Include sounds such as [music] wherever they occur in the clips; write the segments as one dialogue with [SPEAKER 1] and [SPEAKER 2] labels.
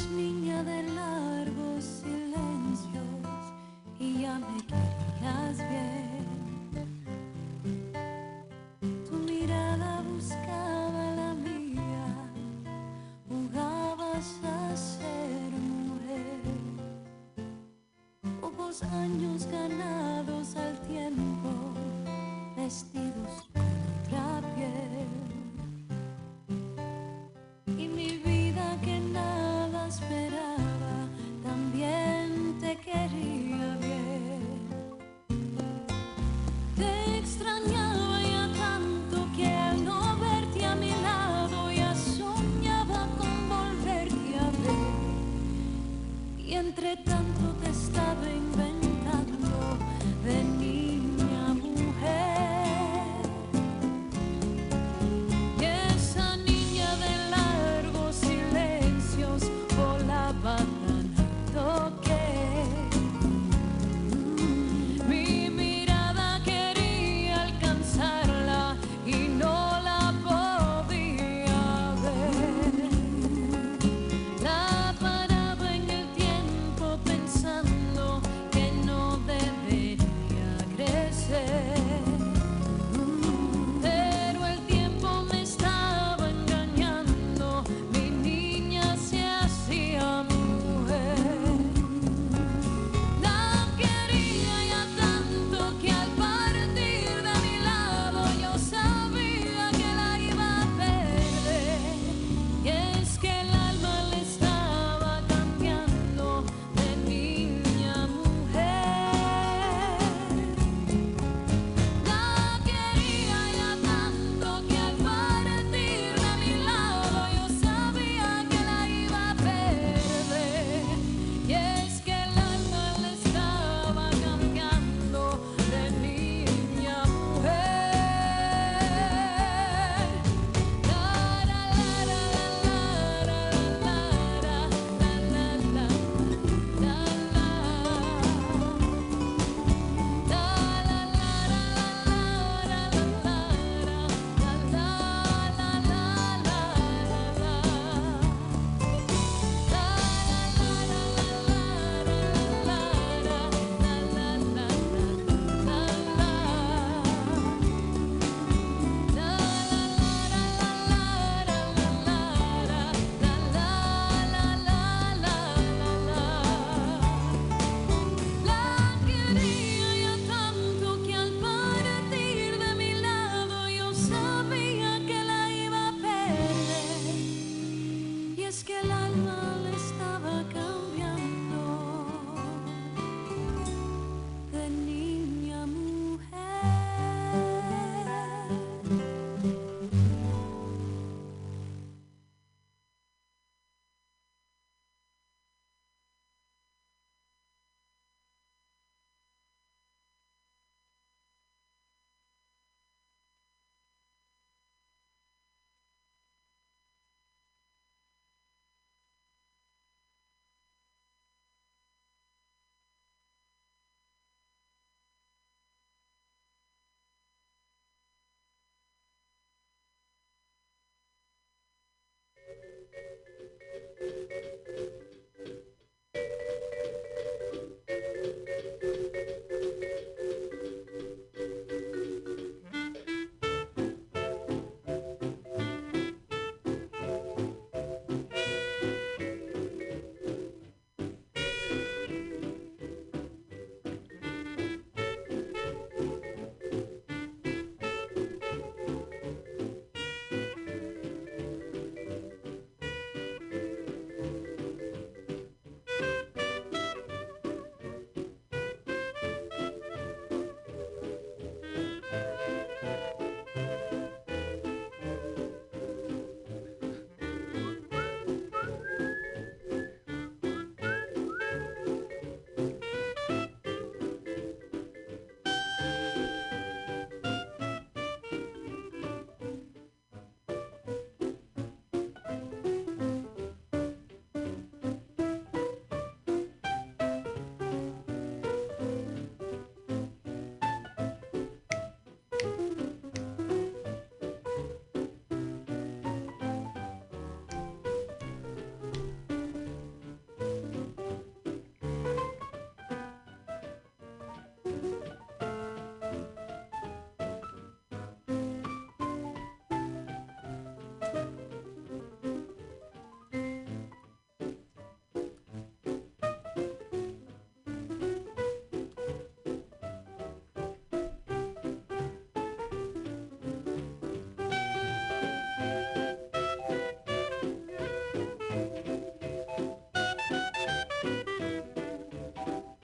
[SPEAKER 1] Niña de largos silencios y ya me querías bien. Tu mirada buscaba la mía, jugabas a ser mujer. Pocos años ganados al tiempo, vestidos con otra piel. Nada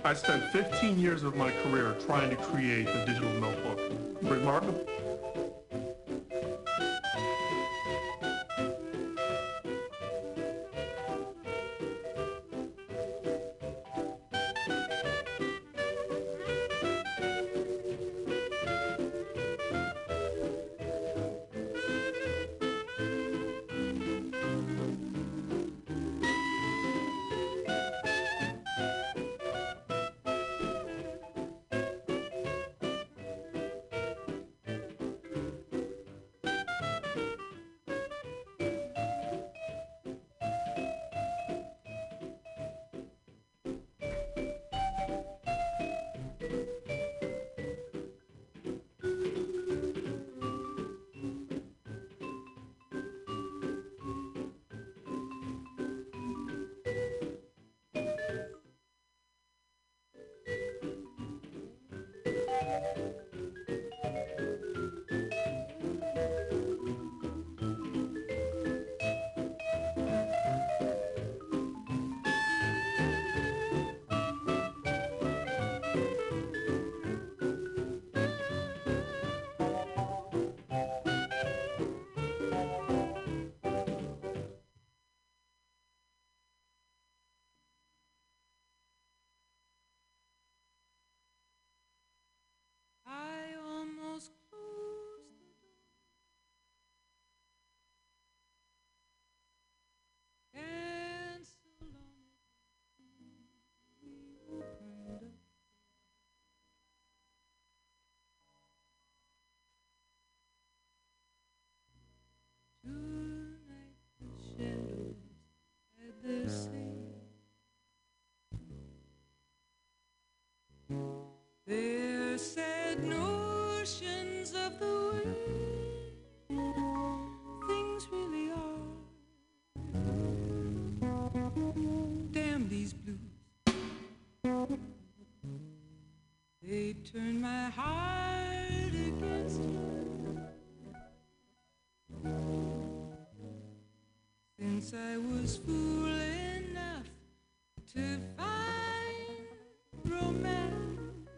[SPEAKER 2] I spent 15 years of my career trying to create a digital notebook. Remarkable.
[SPEAKER 3] Since I was fool enough to find romance.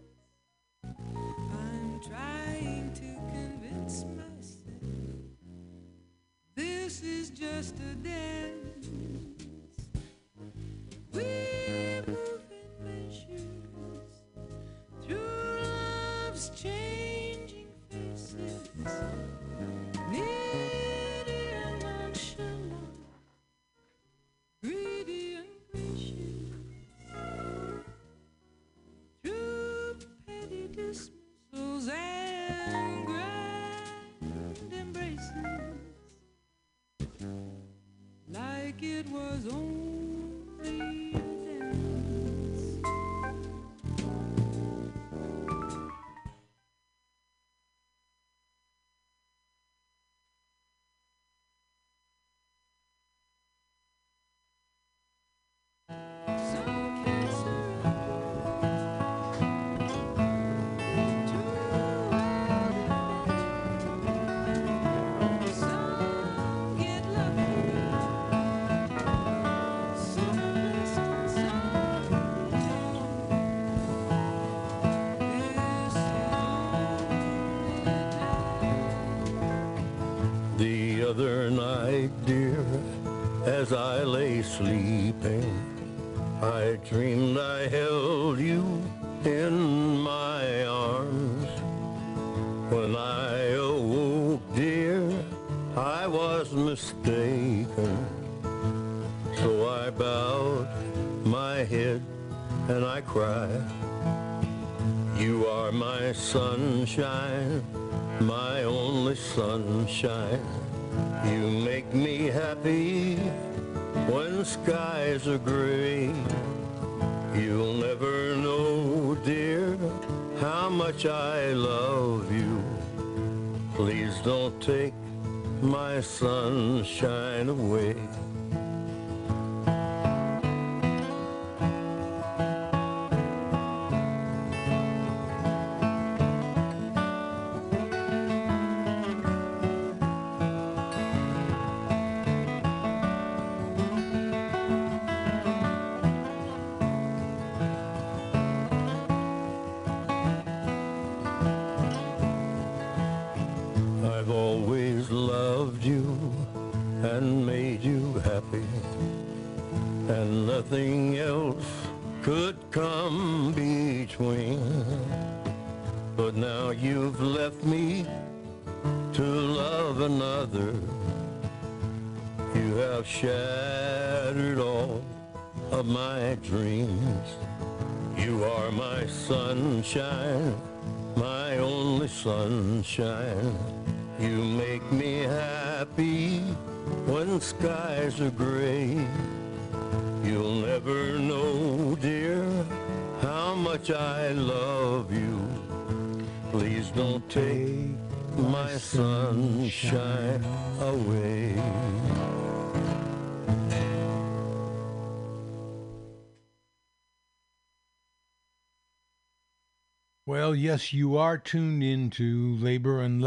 [SPEAKER 3] I'm trying to convince myself this is just a dance. Like
[SPEAKER 4] When I awoke, dear, I was mistaken. So I bowed my head and I cried. You are my sunshine, my only sunshine. You make me happy when skies are gray. You'll never know, dear, how much I love you. Please don't take my sunshine away.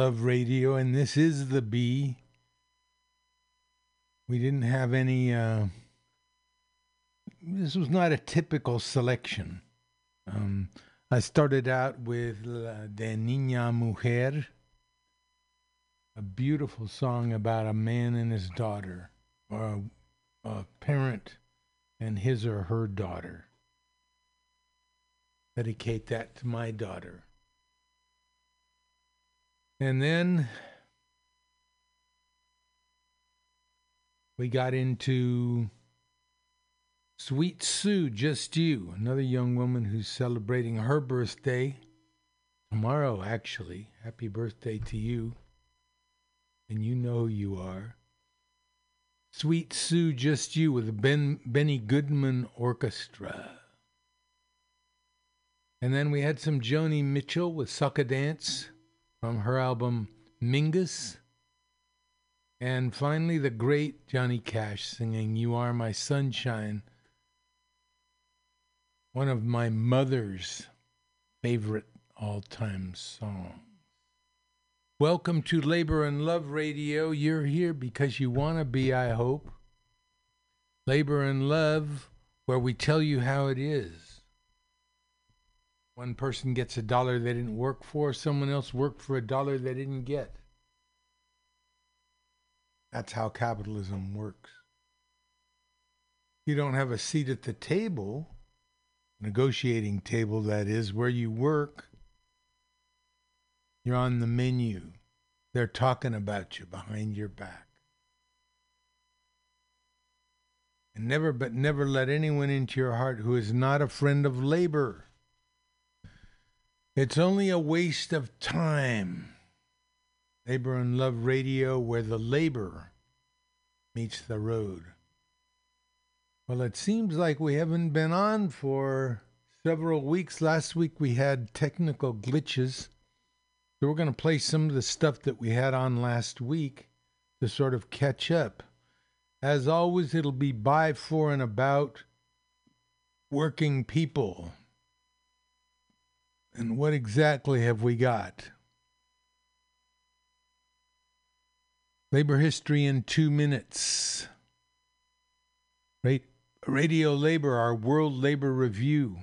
[SPEAKER 4] Love
[SPEAKER 5] Radio, and this is the B. We didn't have any. Uh, this was not a typical selection. Um, I started out with La de Niña Mujer, a beautiful song about a man and his daughter, or a, a parent and his or her daughter. Dedicate that to my daughter. And then we got into Sweet Sue, Just You, another young woman who's celebrating her birthday tomorrow, actually. Happy birthday to you. And you know who you are. Sweet Sue, Just You with the ben, Benny Goodman Orchestra. And then we had some Joni Mitchell with Sucker Dance from her album Mingus. And finally, the great Johnny Cash singing You Are My Sunshine, one of my mother's favorite all time songs. Welcome to Labor and Love Radio. You're here because you want to be, I hope. Labor and Love, where we tell you how it is. One person gets a dollar they didn't work for, someone else worked for a dollar they didn't get. That's how capitalism works. You don't have a seat at the table, negotiating table that is, where you work. You're on the menu. They're talking about you behind your back. And never, but never let anyone into your heart who is not a friend of labor. It's only a waste of time. Labor and Love Radio, where the labor meets the road. Well, it seems like we haven't been on for several weeks. Last week we had technical glitches. So we're going to play some of the stuff that we had on last week to sort of catch up. As always, it'll be by, for, and about working people. And what exactly have we got? Labor history in two minutes. Radio Labor, our World Labor Review.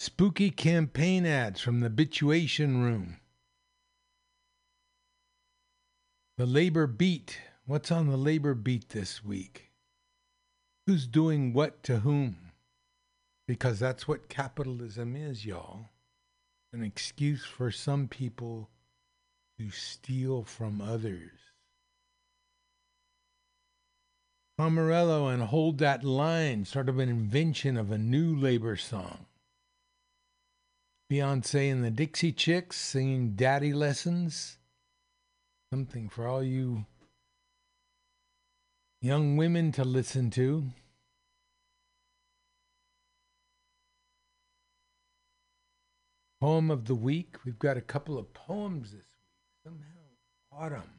[SPEAKER 5] Spooky campaign ads from the Bituation Room. The Labor Beat. What's on the Labor Beat this week? Who's doing what to whom? Because that's what capitalism is, y'all. An excuse for some people to steal from others. Pomerello and Hold That Line, sort of an invention of a new labor song. Beyonce and the Dixie Chicks singing Daddy Lessons. Something for all you young women to listen to. Poem of the week. We've got a couple of poems this week. Somehow, autumn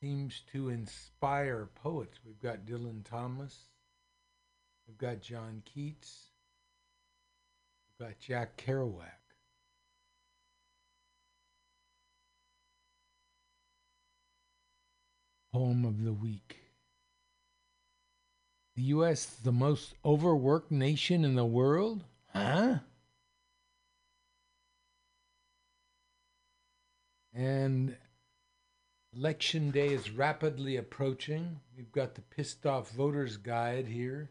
[SPEAKER 5] seems to inspire poets. We've got Dylan Thomas. We've got John Keats. We've got Jack Kerouac. Poem of the week. The U.S. the most overworked nation in the world? Huh? And Election day is rapidly approaching. We've got the Pissed Off Voters Guide here.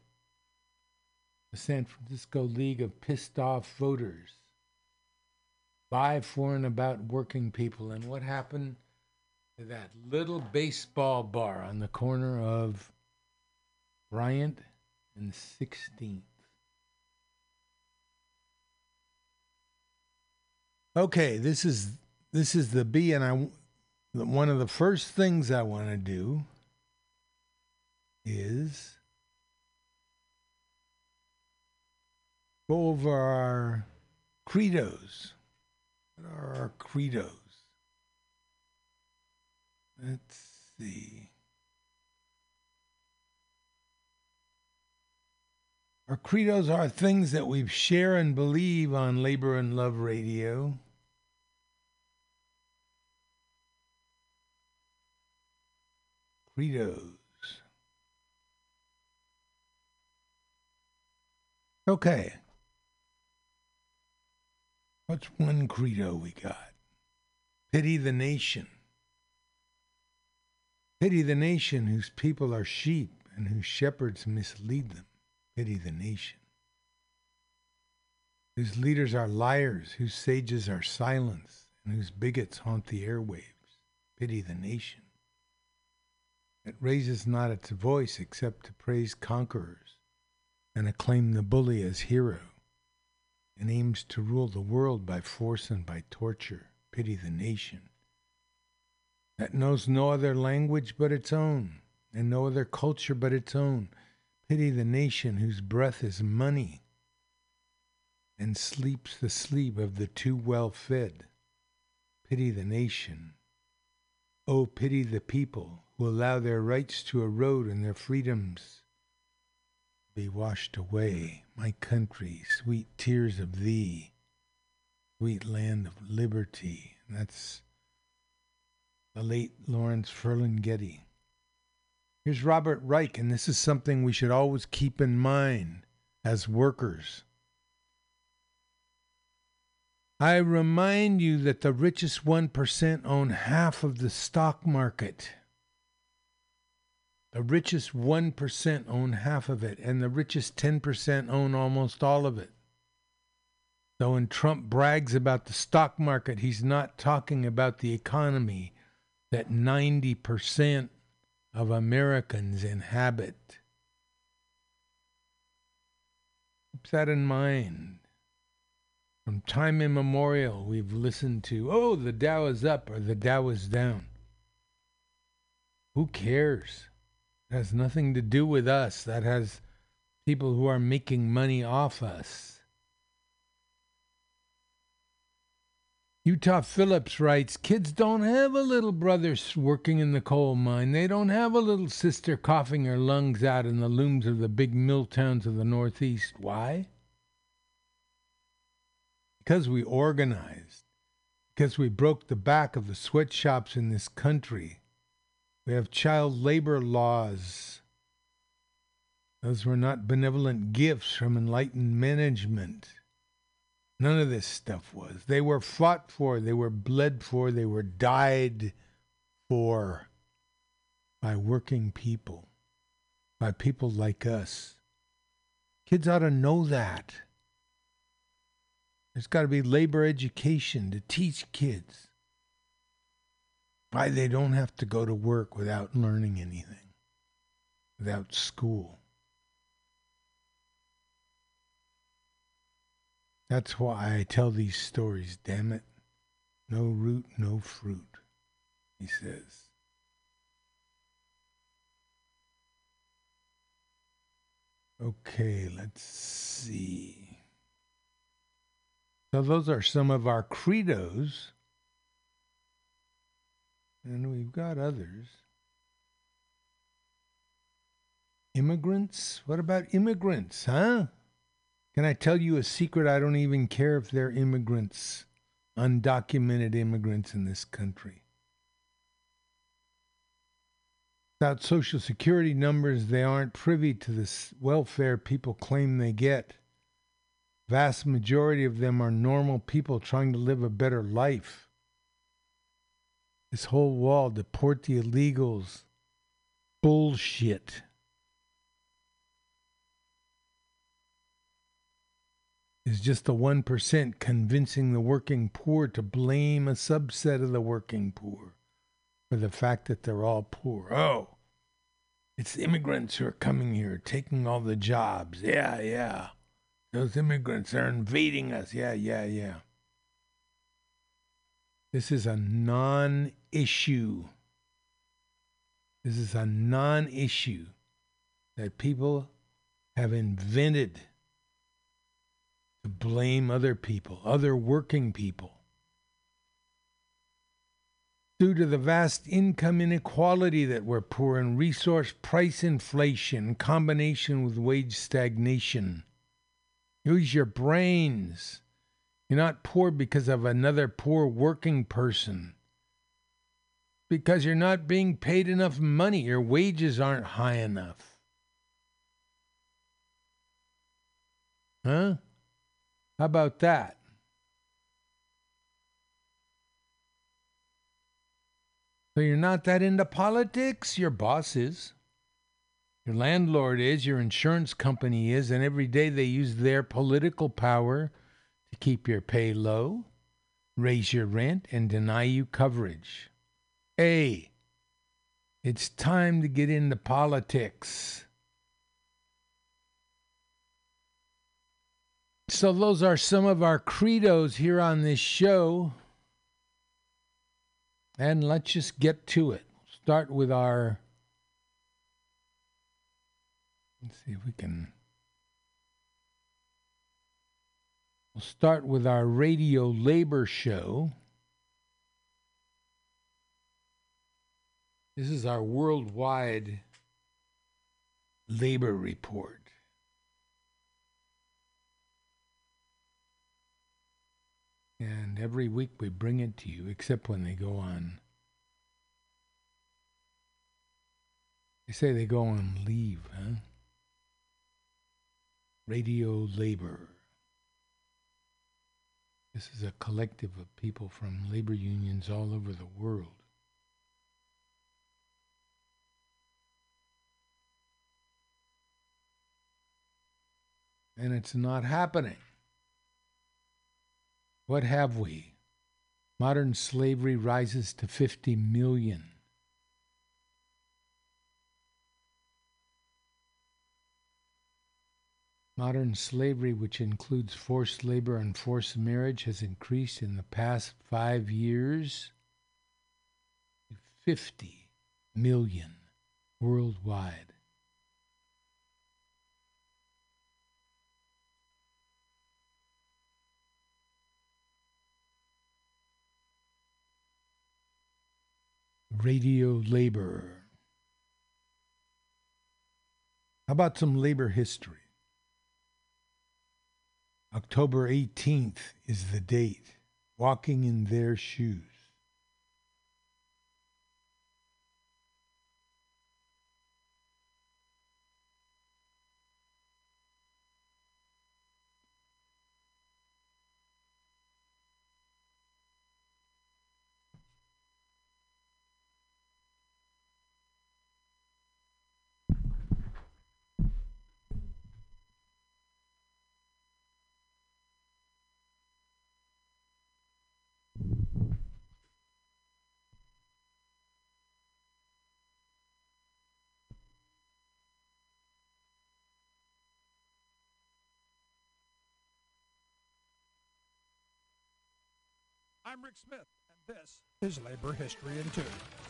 [SPEAKER 5] The San Francisco League of Pissed Off Voters. By, for, and about working people. And what happened to that little baseball bar on the corner of Bryant and 16th? Okay, this is this is the B, and I one of the first things I want to do is go over our credos. What are our credos? Let's see. Our credos are things that we share and believe on Labor and Love Radio. Credos. Okay. What's one credo we got? Pity the nation. Pity the nation whose people are sheep and whose shepherds mislead them. Pity the nation. Whose leaders are liars, whose sages are silence, and whose bigots haunt the airwaves. Pity the nation. It raises not its voice except to praise conquerors and acclaim the bully as hero, and aims to rule the world by force and by torture. Pity the nation. That knows no other language but its own, and no other culture but its own. Pity the nation whose breath is money and sleeps the sleep of the too well fed. Pity the nation. Oh, pity the people who allow their rights to erode and their freedoms be washed away. My country, sweet tears of thee, sweet land of liberty. And that's the late Lawrence Ferlinghetti. Here's Robert Reich, and this is something we should always keep in mind as workers. I remind you that the richest 1% own half of the stock market. The richest 1% own half of it, and the richest 10% own almost all of it. So when Trump brags about the stock market, he's not talking about the economy that 90% of Americans inhabit. Keep that in mind. From time immemorial, we've listened to, oh, the Dow is up or the Dow is down. Who cares? Has nothing to do with us. That has people who are making money off us. Utah Phillips writes Kids don't have a little brother working in the coal mine. They don't have a little sister coughing her lungs out in the looms of the big mill towns of the Northeast. Why? Because we organized, because we broke the back of the sweatshops in this country. We have child labor laws. Those were not benevolent gifts from enlightened management. None of this stuff was. They were fought for, they were bled for, they were died for by working people, by people like us. Kids ought to know that. There's got to be labor education to teach kids why they don't have to go to work without learning anything, without school. That's why I tell these stories, damn it. No root, no fruit, he says. Okay, let's see. So, those are some of our credos. And we've got others. Immigrants? What about immigrants, huh? Can I tell you a secret? I don't even care if they're immigrants, undocumented immigrants in this country. Without Social Security numbers, they aren't privy to the welfare people claim they get. Vast majority of them are normal people trying to live a better life. This whole wall, deport the illegals. Bullshit. Is just the 1% convincing the working poor to blame a subset of the working poor for the fact that they're all poor. Oh, it's immigrants who are coming here, taking all the jobs. Yeah, yeah. Those immigrants are invading us. Yeah, yeah, yeah. This is a non issue. This is a non issue that people have invented to blame other people, other working people. Due to the vast income inequality that we're poor and resource price inflation in combination with wage stagnation. Use your brains. You're not poor because of another poor working person. Because you're not being paid enough money. Your wages aren't high enough. Huh? How about that? So you're not that into politics? Your boss is. Your landlord is, your insurance company is, and every day they use their political power to keep your pay low, raise your rent, and deny you coverage. A. It's time to get into politics. So, those are some of our credos here on this show. And let's just get to it. Start with our Let's see if we can. We'll start with our radio labor show. This is our worldwide labor report. And every week we bring it to you, except when they go on. They say they go on leave, huh? Radio Labor. This is a collective of people from labor unions all over the world. And it's not happening. What have we? Modern slavery rises to 50 million. Modern slavery, which includes forced labor and forced marriage, has increased in the past five years to 50 million worldwide. Radio labor. How about some labor history? October 18th is the date. Walking in their shoes.
[SPEAKER 6] I'm Rick Smith, and this is Labor History in Two.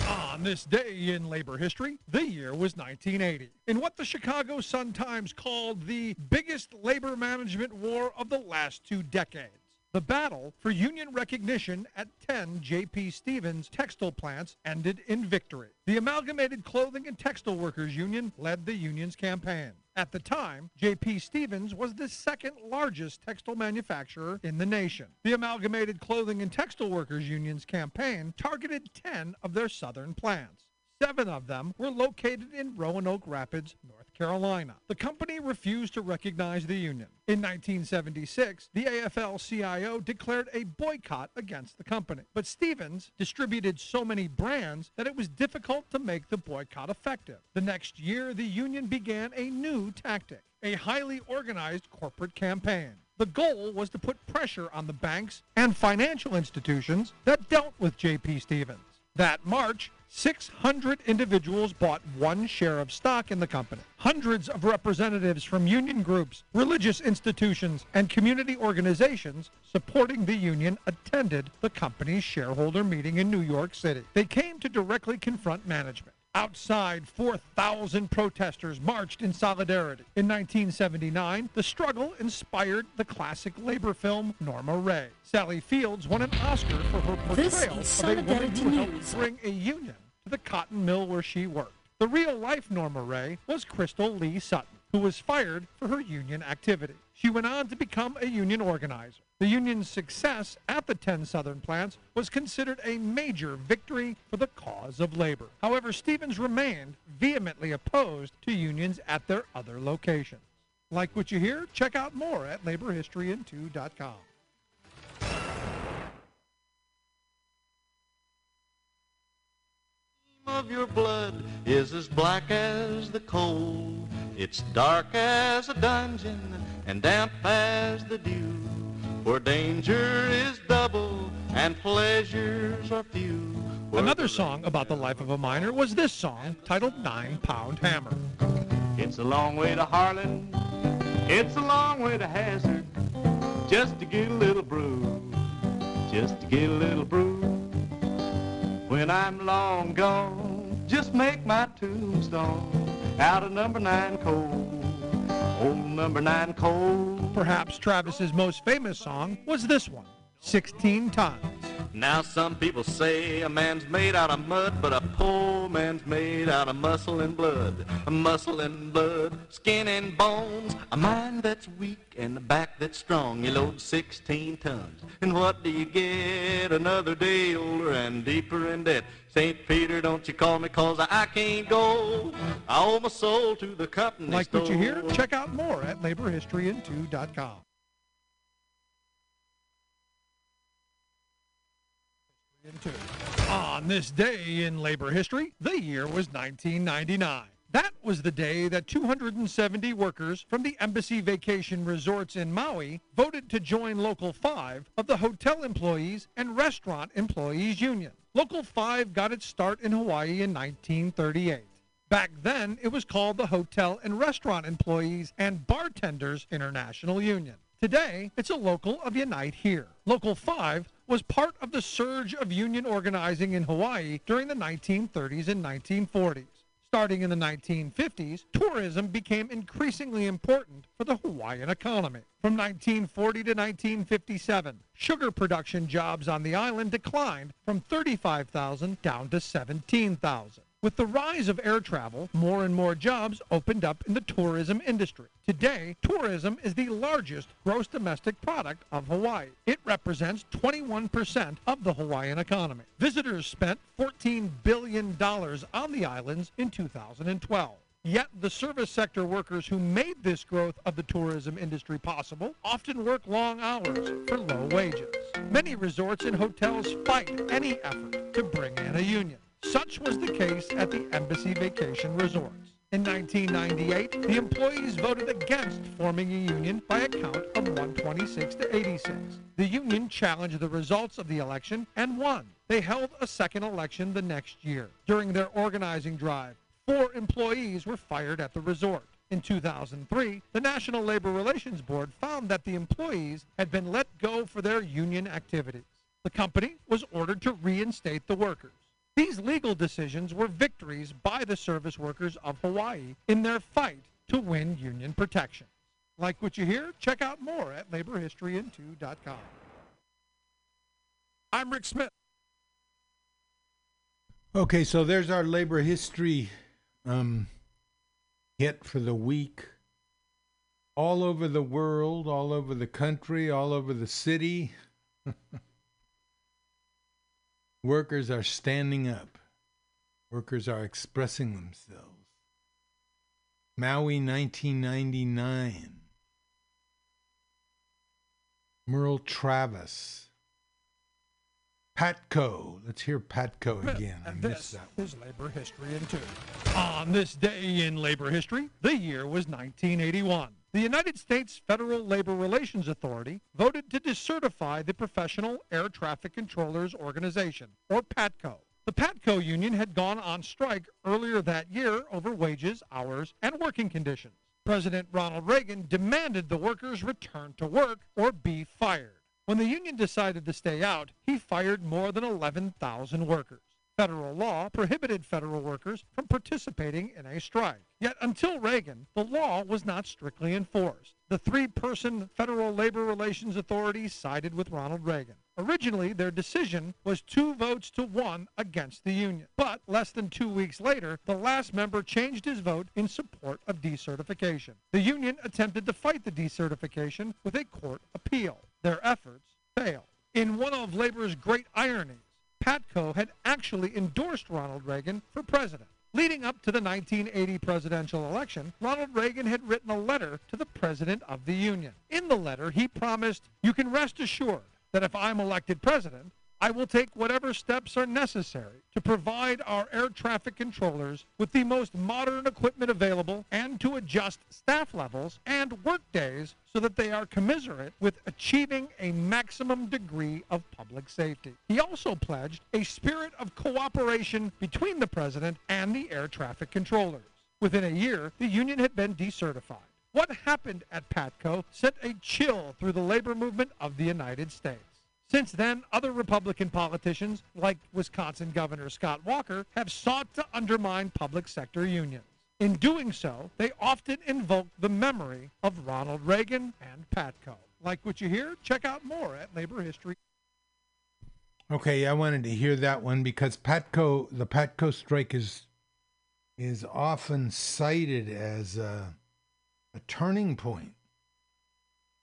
[SPEAKER 6] On this day in labor history, the year was 1980, in what the Chicago Sun-Times called the biggest labor management war of the last two decades. The battle for union recognition at 10 J.P. Stevens textile plants ended in victory. The Amalgamated Clothing and Textile Workers Union led the union's campaign. At the time, J.P. Stevens was the second largest textile manufacturer in the nation. The Amalgamated Clothing and Textile Workers Union's campaign targeted 10 of their southern plants. Seven of them were located in Roanoke Rapids, North Carolina. The company refused to recognize the union. In 1976, the AFL CIO declared a boycott against the company. But Stevens distributed so many brands that it was difficult to make the boycott effective. The next year, the union began a new tactic a highly organized corporate campaign. The goal was to put pressure on the banks and financial institutions that dealt with J.P. Stevens. That March, 600 individuals bought one share of stock in the company. Hundreds of representatives from union groups, religious institutions, and community organizations supporting the union attended the company's shareholder meeting in New York City. They came to directly confront management. Outside, 4,000 protesters marched in solidarity. In 1979, the struggle inspired the classic labor film Norma Rae. Sally Fields won an Oscar for her portrayal of a woman who helped bring a union to the cotton mill where she worked. The real-life Norma Rae was Crystal Lee Sutton, who was fired for her union activity. She went on to become a union organizer. The union's success at the 10 southern plants was considered a major victory for the cause of labor. However, Stevens remained vehemently opposed to unions at their other locations. Like what you hear? Check out more at laborhistoryin2.com.
[SPEAKER 7] of your blood is as black as the coal. It's dark as a dungeon and damp as the dew. Where danger is double and pleasures are few.
[SPEAKER 6] Another song about the life of a miner was this song titled Nine Pound Hammer.
[SPEAKER 7] It's a long way to Harlan. It's a long way to Hazard. Just to get a little brew. Just to get a little brew. When I'm long gone, just make my tombstone out of number nine coal. Old number nine coal.
[SPEAKER 6] Perhaps Travis's most famous song was this one, 16 Tons.
[SPEAKER 7] Now some people say a man's made out of mud, but a poor man's made out of muscle and blood. A muscle and blood, skin and bones, a mind that's weak and a back that's strong. You load 16 tons. And what do you get? Another day older and deeper in debt. St. Peter, don't you call me cause I, can't go. I owe my soul to the company
[SPEAKER 6] Like what you hear? Check out more at laborhistoryin2.com. On this day in labor history, the year was 1999. That was the day that 270 workers from the Embassy Vacation Resorts in Maui voted to join Local 5 of the Hotel Employees and Restaurant Employees Union. Local 5 got its start in Hawaii in 1938. Back then, it was called the Hotel and Restaurant Employees and Bartenders International Union. Today, it's a local of Unite Here. Local 5 was part of the surge of union organizing in Hawaii during the 1930s and 1940s. Starting in the 1950s, tourism became increasingly important for the Hawaiian economy. From 1940 to 1957, sugar production jobs on the island declined from 35,000 down to 17,000. With the rise of air travel, more and more jobs opened up in the tourism industry. Today, tourism is the largest gross domestic product of Hawaii. It represents 21% of the Hawaiian economy. Visitors spent $14 billion on the islands in 2012. Yet the service sector workers who made this growth of the tourism industry possible often work long hours for low wages. Many resorts and hotels fight any effort to bring in a union. Such was the case at the Embassy Vacation Resorts. In 1998, the employees voted against forming a union by a count of 126 to 86. The union challenged the results of the election and won. They held a second election the next year. During their organizing drive, four employees were fired at the resort. In 2003, the National Labor Relations Board found that the employees had been let go for their union activities. The company was ordered to reinstate the workers. These legal decisions were victories by the service workers of Hawaii in their fight to win union protection. Like what you hear? Check out more at laborhistoryin2.com. I'm Rick Smith.
[SPEAKER 5] Okay, so there's our labor history um, hit for the week. All over the world, all over the country, all over the city, [laughs] workers are standing up. Workers are expressing themselves. Maui 1999. Merle Travis. Patco. Let's hear Patco again. I
[SPEAKER 6] this
[SPEAKER 5] that.
[SPEAKER 6] is labor history in two. On this day in labor history, the year was 1981. The United States Federal Labor Relations Authority voted to decertify the Professional Air Traffic Controllers Organization, or PATCO. The PATCO union had gone on strike earlier that year over wages, hours, and working conditions. President Ronald Reagan demanded the workers return to work or be fired. When the union decided to stay out, he fired more than 11,000 workers. Federal law prohibited federal workers from participating in a strike. Yet until Reagan, the law was not strictly enforced. The three person Federal Labor Relations Authority sided with Ronald Reagan. Originally, their decision was two votes to one against the union. But less than two weeks later, the last member changed his vote in support of decertification. The union attempted to fight the decertification with a court appeal. Their efforts failed. In one of labor's great ironies, Patco had actually endorsed Ronald Reagan for president. Leading up to the 1980 presidential election, Ronald Reagan had written a letter to the president of the union. In the letter, he promised, You can rest assured that if I'm elected president, I will take whatever steps are necessary to provide our air traffic controllers with the most modern equipment available and to adjust staff levels and work days so that they are commensurate with achieving a maximum degree of public safety. He also pledged a spirit of cooperation between the president and the air traffic controllers. Within a year, the union had been decertified. What happened at PATCO sent a chill through the labor movement of the United States. Since then, other Republican politicians, like Wisconsin Governor Scott Walker, have sought to undermine public sector unions. In doing so, they often invoke the memory of Ronald Reagan and Patco. Like what you hear? Check out more at Labor History.
[SPEAKER 5] Okay, I wanted to hear that one because Patco, the Patco strike is is often cited as a, a turning point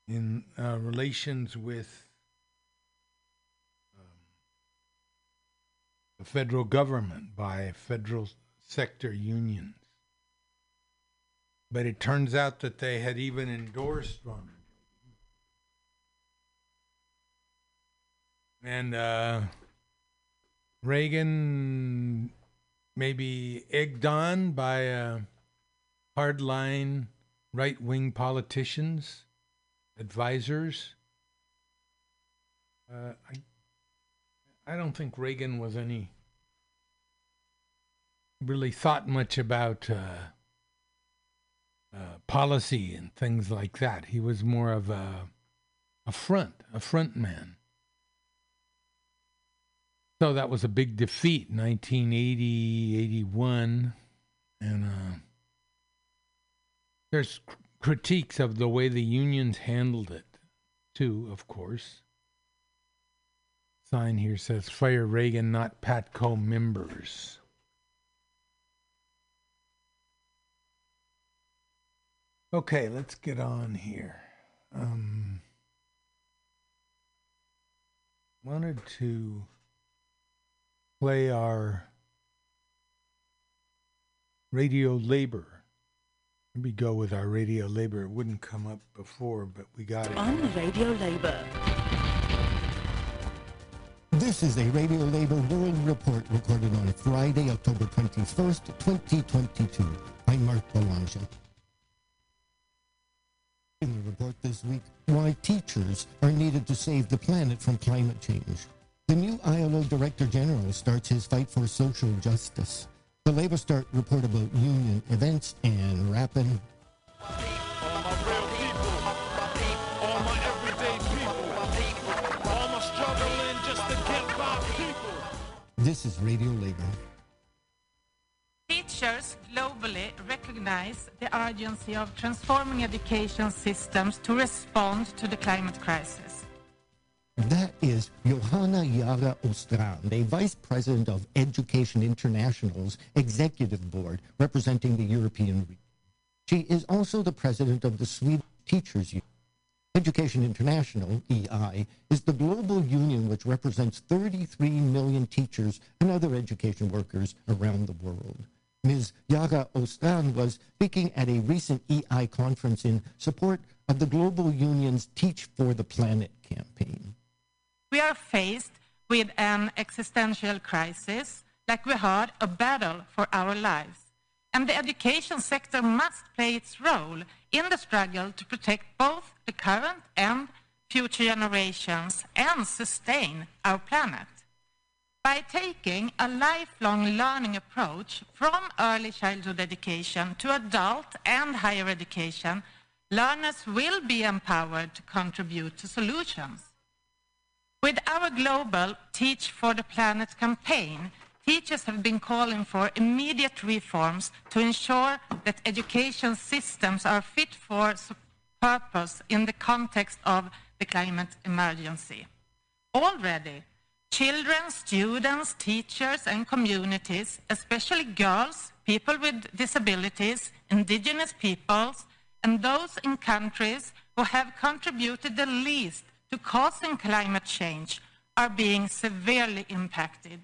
[SPEAKER 5] in uh, relations with the federal government by federal sector unions. But it turns out that they had even endorsed Ronald. And uh, Reagan maybe egged on by uh, hardline right wing politicians, advisors. Uh, I, I don't think Reagan was any really thought much about uh, uh, policy and things like that. He was more of a a front, a front man. So that was a big defeat, 1980, 81. And uh, there's cr- critiques of the way the unions handled it, too, of course. Sign here says fire Reagan, not Patco members. Okay, let's get on here. Um, wanted to play our radio labor. Maybe go with our radio labor. It wouldn't come up before, but we got it.
[SPEAKER 8] On Radio Labor.
[SPEAKER 9] This is a Radio Labor World Report recorded on Friday, October 21st, 2022. I'm Mark Boulanger. In the report this week, why teachers are needed to save the planet from climate change. The new ILO Director General starts his fight for social justice. The Labor Start report about union events and rapping. This is Radio Labor.
[SPEAKER 10] Teachers globally recognize the urgency of transforming education systems to respond to the climate crisis.
[SPEAKER 9] That is Johanna Jaara Åstrand, a vice president of Education International's executive board representing the European region. She is also the president of the Swedish Teachers Union. Education International, EI, is the global union which represents 33 million teachers and other education workers around the world. Ms. Jaara Åstrand was speaking at a recent EI conference in support of the global union's Teach for the Planet campaign.
[SPEAKER 10] We are faced with an existential crisis, like we heard, a battle for our lives. And the education sector must play its role in the struggle to protect both the current and future generations and sustain our planet. By taking a lifelong learning approach from early childhood education to adult and higher education, learners will be empowered to contribute to solutions. With our global Teach for the Planet campaign, teachers have been calling for immediate reforms to ensure that education systems are fit for purpose in the context of the climate emergency. Already, children, students, teachers, and communities, especially girls, people with disabilities, indigenous peoples, and those in countries who have contributed the least to causing climate change, are being severely impacted.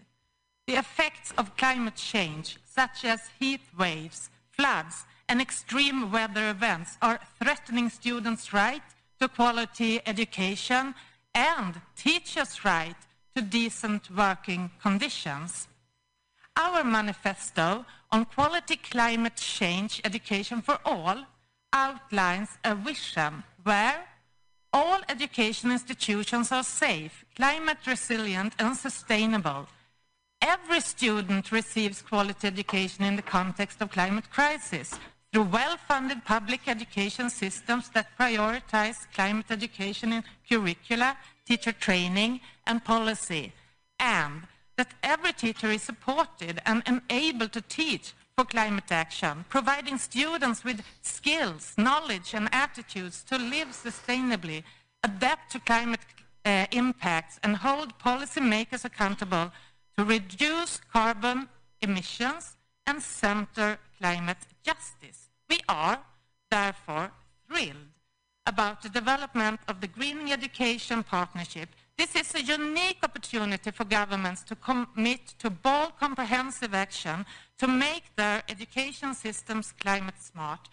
[SPEAKER 10] The effects of climate change, such as heat waves, floods, and extreme weather events, are threatening students' right to quality education and teachers' right to decent working conditions. Our manifesto on quality climate change education for all outlines a vision where all education institutions are safe, climate resilient, and sustainable. Every student receives quality education in the context of climate crisis through well-funded public education systems that prioritize climate education in curricula, teacher training, and policy, and that every teacher is supported and enabled to teach for climate action, providing students with skills, knowledge, and attitudes to live sustainably, adapt to climate uh, impacts, and hold policymakers accountable to reduce carbon emissions and center climate justice. We are, therefore, thrilled about the development of the Greening Education Partnership. This is a unique opportunity for governments to commit to bold, comprehensive action to make their education systems climate smart.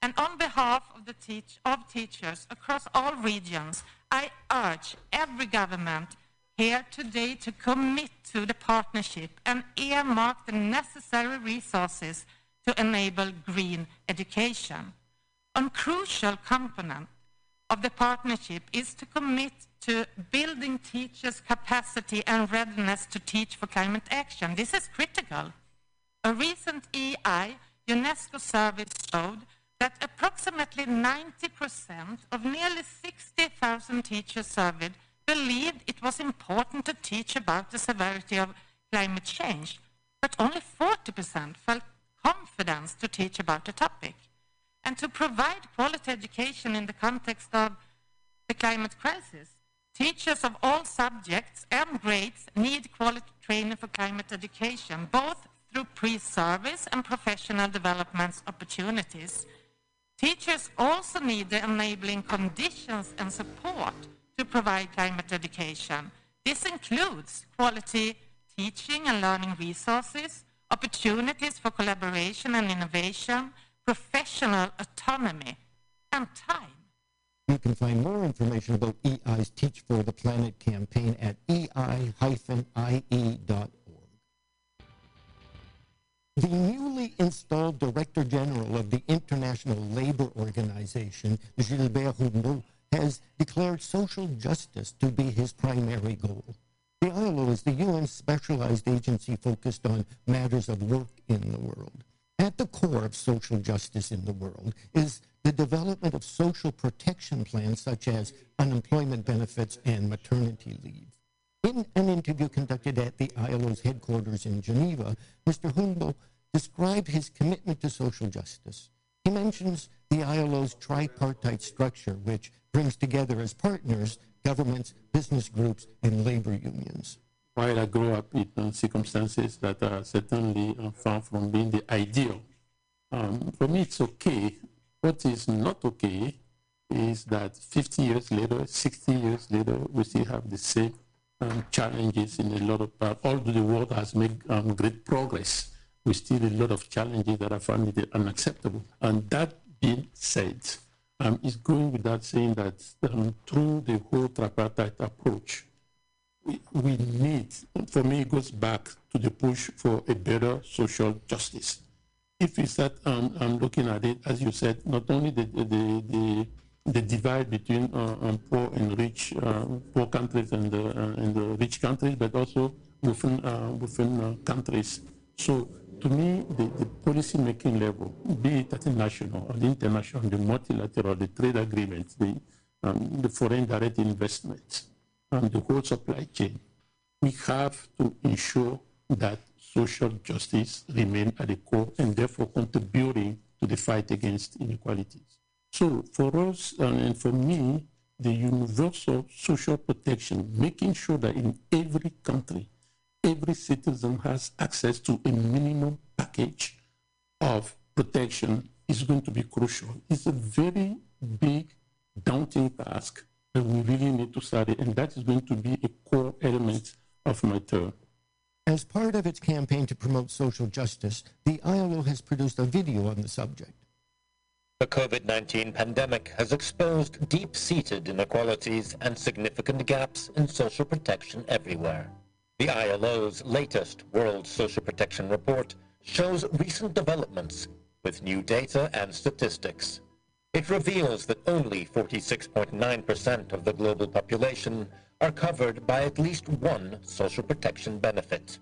[SPEAKER 10] And on behalf of the teach- of teachers across all regions, I urge every government here today to commit to the partnership and earmark the necessary resources to enable green education. A crucial component of the partnership is to commit to building teachers' capacity and readiness to teach for climate action. This is critical. A recent EI UNESCO survey showed that approximately 90% of nearly 60,000 teachers surveyed believed it was important to teach about the severity of climate change, but only 40% felt confidence to teach about the topic. And to provide quality education in the context of the climate crisis, teachers of all subjects and grades need quality training for climate education, both through pre-service and professional development opportunities. Teachers also need the enabling conditions and support to provide climate education. This includes quality teaching and learning resources, opportunities for collaboration and innovation, professional autonomy, and time.
[SPEAKER 9] You can find more information about EI's Teach for the Planet campaign at ei-ie.org. The newly installed Director General of the International Labor Organization, Gilbert Houngbo, has declared social justice to be his primary goal. The ILO is the UN specialized agency focused on matters of work in the world. At the core of social justice in the world is the development of social protection plans such as unemployment benefits and maternity leave. In an interview conducted at the ILO's headquarters in Geneva, Mr. Houngbo described his commitment to social justice. He mentions the ILO's tripartite structure, which brings together as partners governments, business groups, and labor unions.
[SPEAKER 8] While I grew up in circumstances that are certainly far from being the ideal, um, for me it's okay. What is not okay is that 50 years later, 60 years later, we still have the same um, challenges in a lot of parts. Although the world has made um, great progress, we still a lot of challenges that are found unacceptable. And that being said, um, it's going without saying that um, through the whole tripartite approach, we, we need, for me, it goes back to the push for a better social justice. If we start um, looking at it, as you said, not only the, the, the, the divide between uh, um, poor and rich, uh, poor countries and, uh, and the rich countries, but also within, uh, within uh, countries. So to me, the, the policy making level, be it at the national or the international, the multilateral, the trade agreements, the, um, the foreign direct investments, and the whole supply chain, we have to ensure that social justice remain at the core and therefore contributing to the fight against inequalities. So for us uh, and for me, the universal social protection, making sure that in every country, every citizen has access to a minimum package of protection is going to be crucial. It's a very big, daunting task that we really need to study, and that is going to be a core element of my term.
[SPEAKER 9] As part of its campaign to promote social justice, the ILO has produced a video on the subject.
[SPEAKER 11] The COVID-19 pandemic has exposed deep-seated inequalities and significant gaps in social protection everywhere. The ILO's latest World Social Protection Report shows recent developments with new data and statistics. It reveals that only 46.9% of the global population are covered by at least one social protection benefit.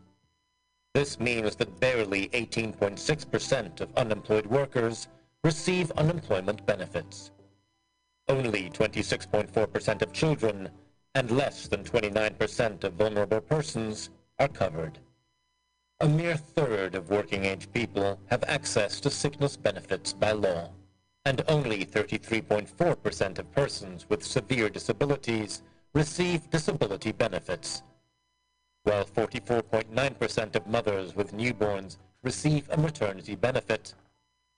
[SPEAKER 11] This means that barely 18.6% of unemployed workers receive unemployment benefits. Only 26.4% of children and less than 29% of vulnerable persons are covered. A mere third of working-age people have access to sickness benefits by law, and only 33.4% of persons with severe disabilities receive disability benefits, while 44.9% of mothers with newborns receive a maternity benefit.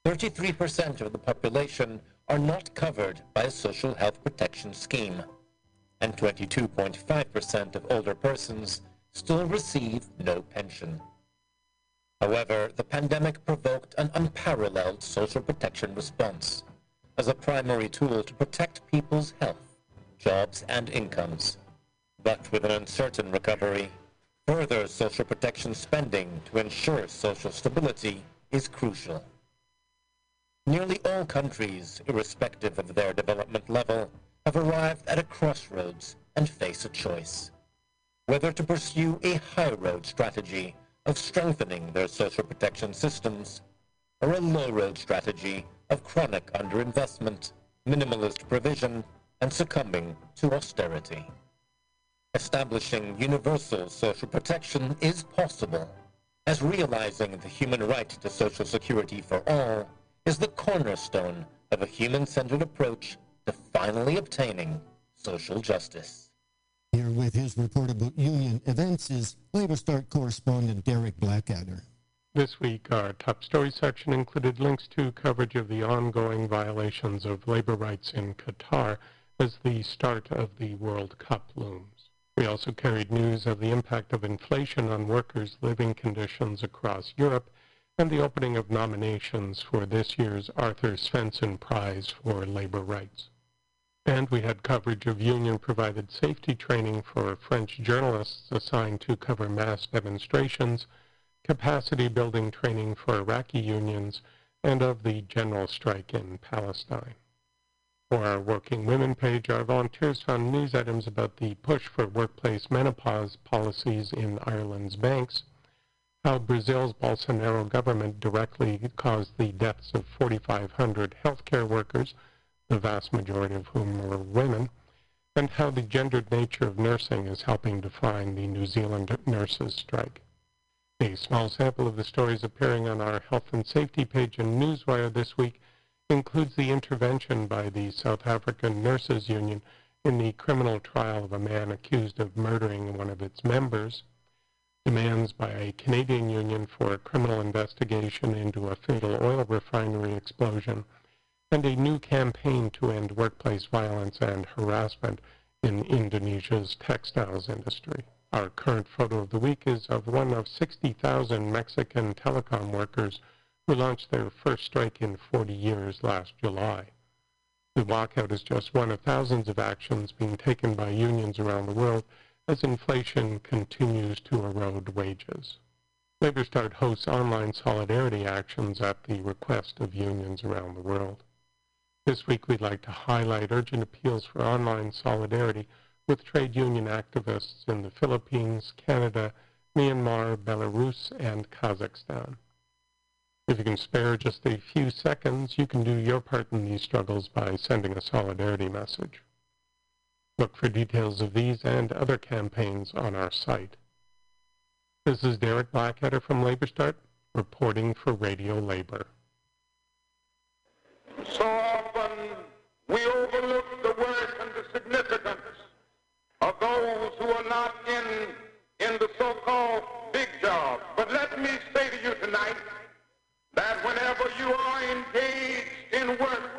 [SPEAKER 11] 33% of the population are not covered by a social health protection scheme, and 22.5% of older persons still receive no pension. However, the pandemic provoked an unparalleled social protection response as a primary tool to protect people's health jobs, and incomes. But with an uncertain recovery, further social protection spending to ensure social stability is crucial. Nearly all countries, irrespective of their development level, have arrived at a crossroads and face a choice. Whether to pursue a high road strategy of strengthening their social protection systems, or a low road strategy of chronic underinvestment, minimalist provision, and succumbing to austerity. Establishing universal social protection is possible, as realizing the human right to social security for all is the cornerstone of a human-centered approach to finally obtaining social justice.
[SPEAKER 9] Here with his report about union events is Labor Start correspondent Derek Blackadder.
[SPEAKER 12] This week, our top story section included links to coverage of the ongoing violations of labor rights in Qatar as the start of the World Cup looms. We also carried news of the impact of inflation on workers' living conditions across Europe and the opening of nominations for this year's Arthur Svensson Prize for Labor Rights. And we had coverage of union-provided safety training for French journalists assigned to cover mass demonstrations, capacity building training for Iraqi unions, and of the general strike in Palestine. For our Working Women page, our volunteers found news items about the push for workplace menopause policies in Ireland's banks, how Brazil's Bolsonaro government directly caused the deaths of 4,500 healthcare workers, the vast majority of whom were women, and how the gendered nature of nursing is helping define the New Zealand nurses' strike. A small sample of the stories appearing on our health and safety page in Newswire this week includes the intervention by the South African Nurses Union in the criminal trial of a man accused of murdering one of its members, demands by a Canadian union for a criminal investigation into a fatal oil refinery explosion, and a new campaign to end workplace violence and harassment in Indonesia's textiles industry. Our current photo of the week is of one of 60,000 Mexican telecom workers who launched their first strike in 40 years last July. The walkout is just one of thousands of actions being taken by unions around the world as inflation continues to erode wages. Labor Start hosts online solidarity actions at the request of unions around the world. This week we'd like to highlight urgent appeals for online solidarity with trade union activists in the Philippines, Canada, Myanmar, Belarus, and Kazakhstan. If you can spare just a few seconds, you can do your part in these struggles by sending a solidarity message. Look for details of these and other campaigns on our site. This is Derek Blackadder from Labor Start, reporting for Radio Labor.
[SPEAKER 2] So we overlook the worth and the significance of those who are not in, in the so-called big job. But let me say to you tonight that whenever you are engaged in work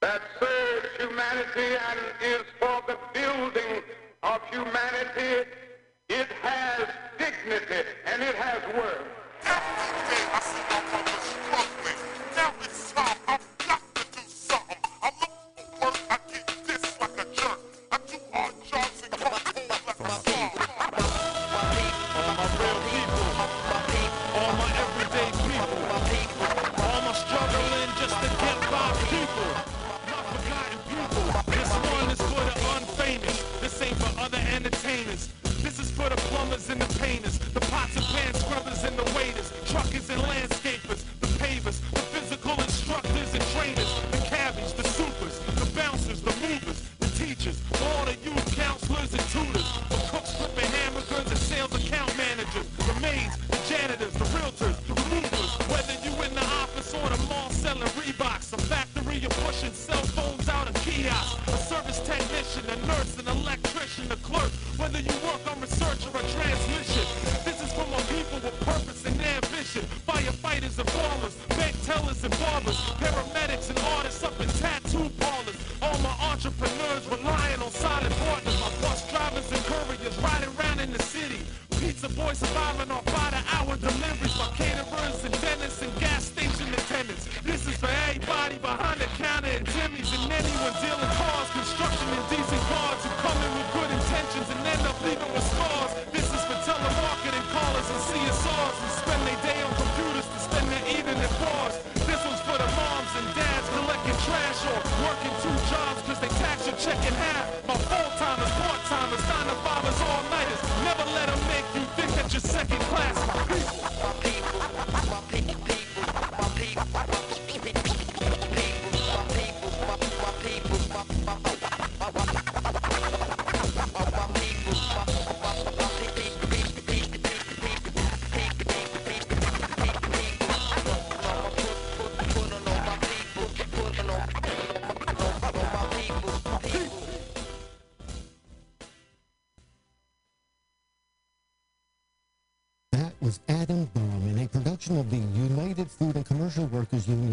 [SPEAKER 2] that serves humanity and is for the building of humanity, it has dignity and it has worth.
[SPEAKER 9] Workers Union,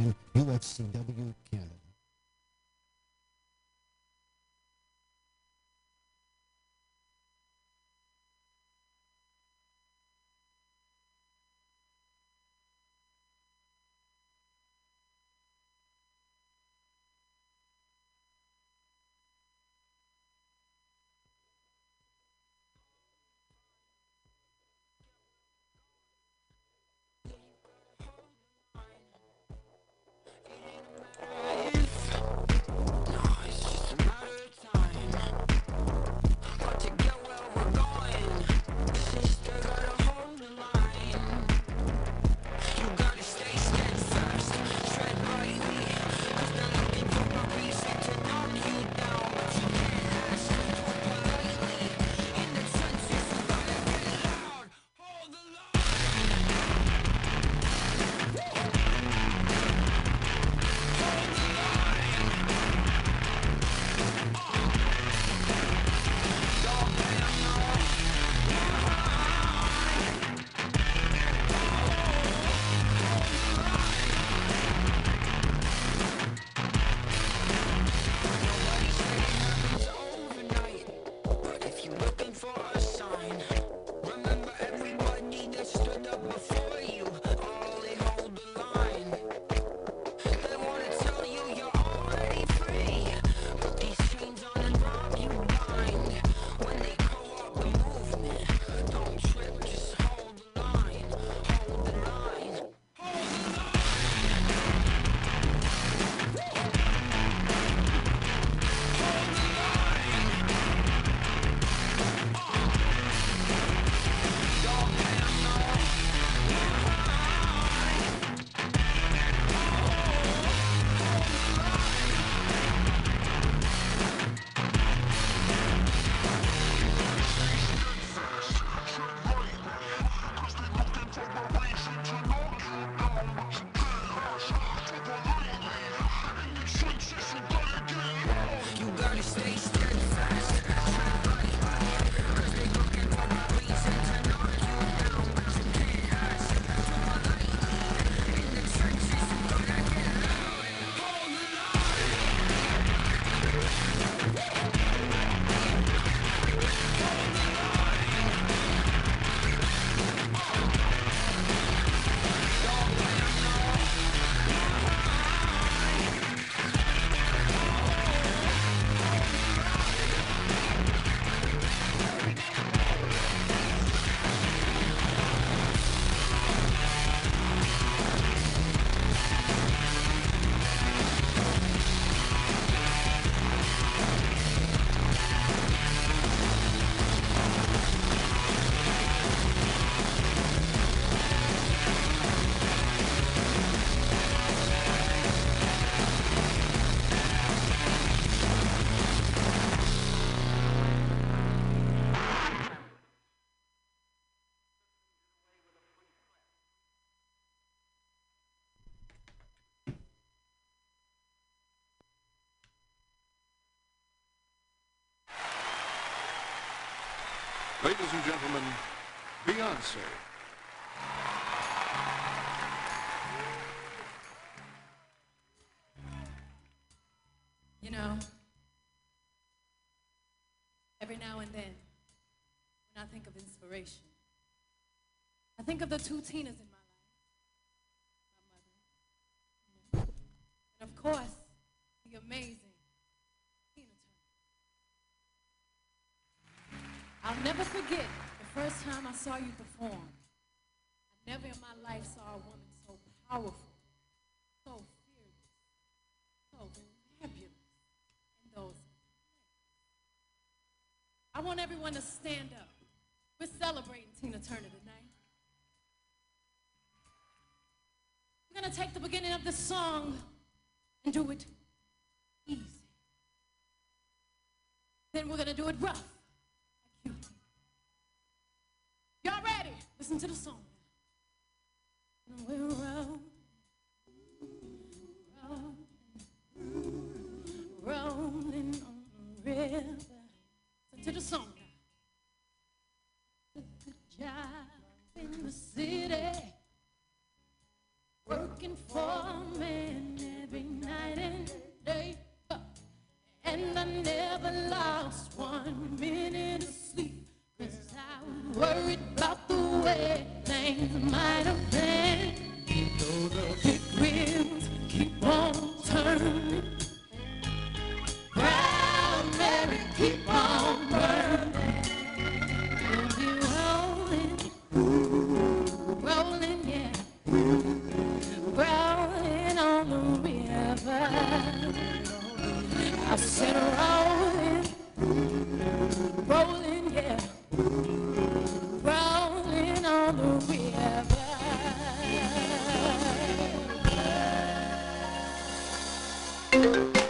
[SPEAKER 13] Ladies and gentlemen, Beyonce.
[SPEAKER 14] You know, every now and then, when I think of inspiration, I think of the two Tinas in I never in my life saw a woman so powerful, so fearless, so fabulous in those. I want everyone to stand up. We're celebrating Tina Turner tonight. We're going to take the beginning of the song and do it Listen Job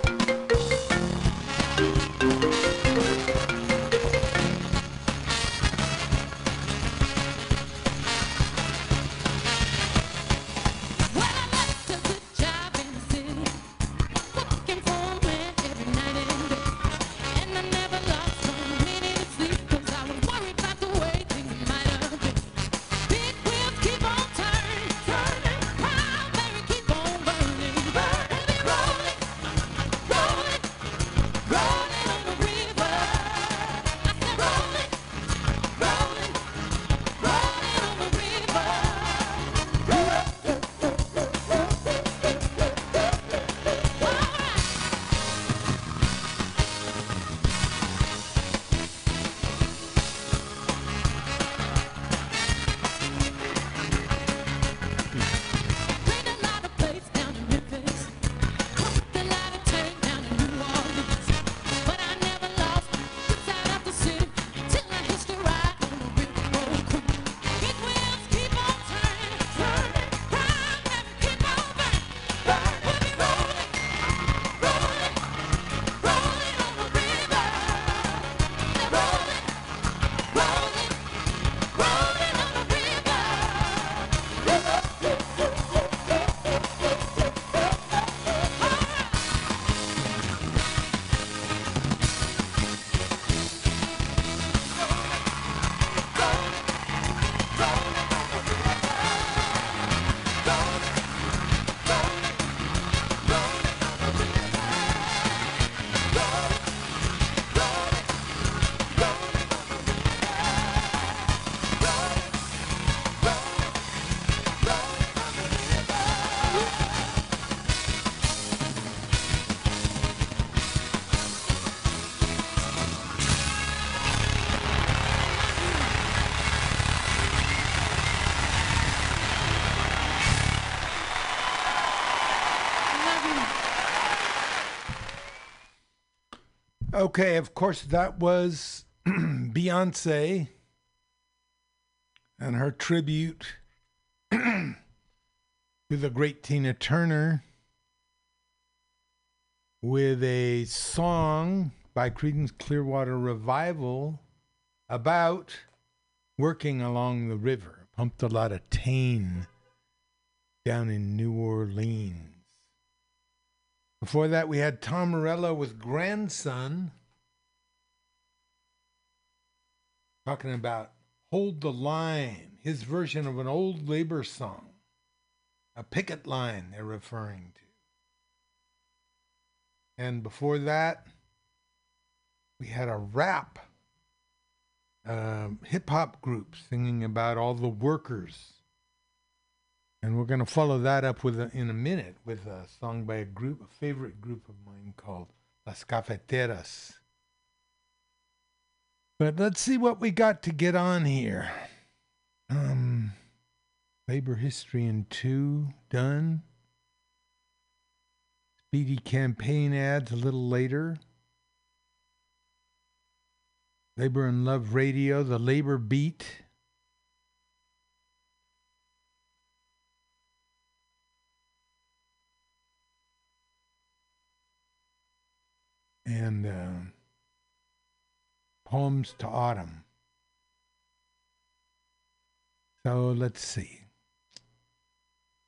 [SPEAKER 5] Okay, of course, that was [clears throat] Beyonce and her tribute [clears throat] to the great Tina Turner with a song by Creedence Clearwater Revival about working along the river. Pumped a lot of tane down in New Orleans. Before that, we had Tom Morello with Grandson. talking about Hold the Line, his version of an old labor song, a picket line they're referring to. And before that, we had a rap um, hip hop group singing about all the workers. And we're going to follow that up with a, in a minute with a song by a group, a favorite group of mine called Las Cafeteras. But let's see what we got to get on here. Um, labor history in two done. Speedy campaign ads a little later. Labor and Love Radio, the Labor Beat. And uh, Poems to Autumn. So let's see.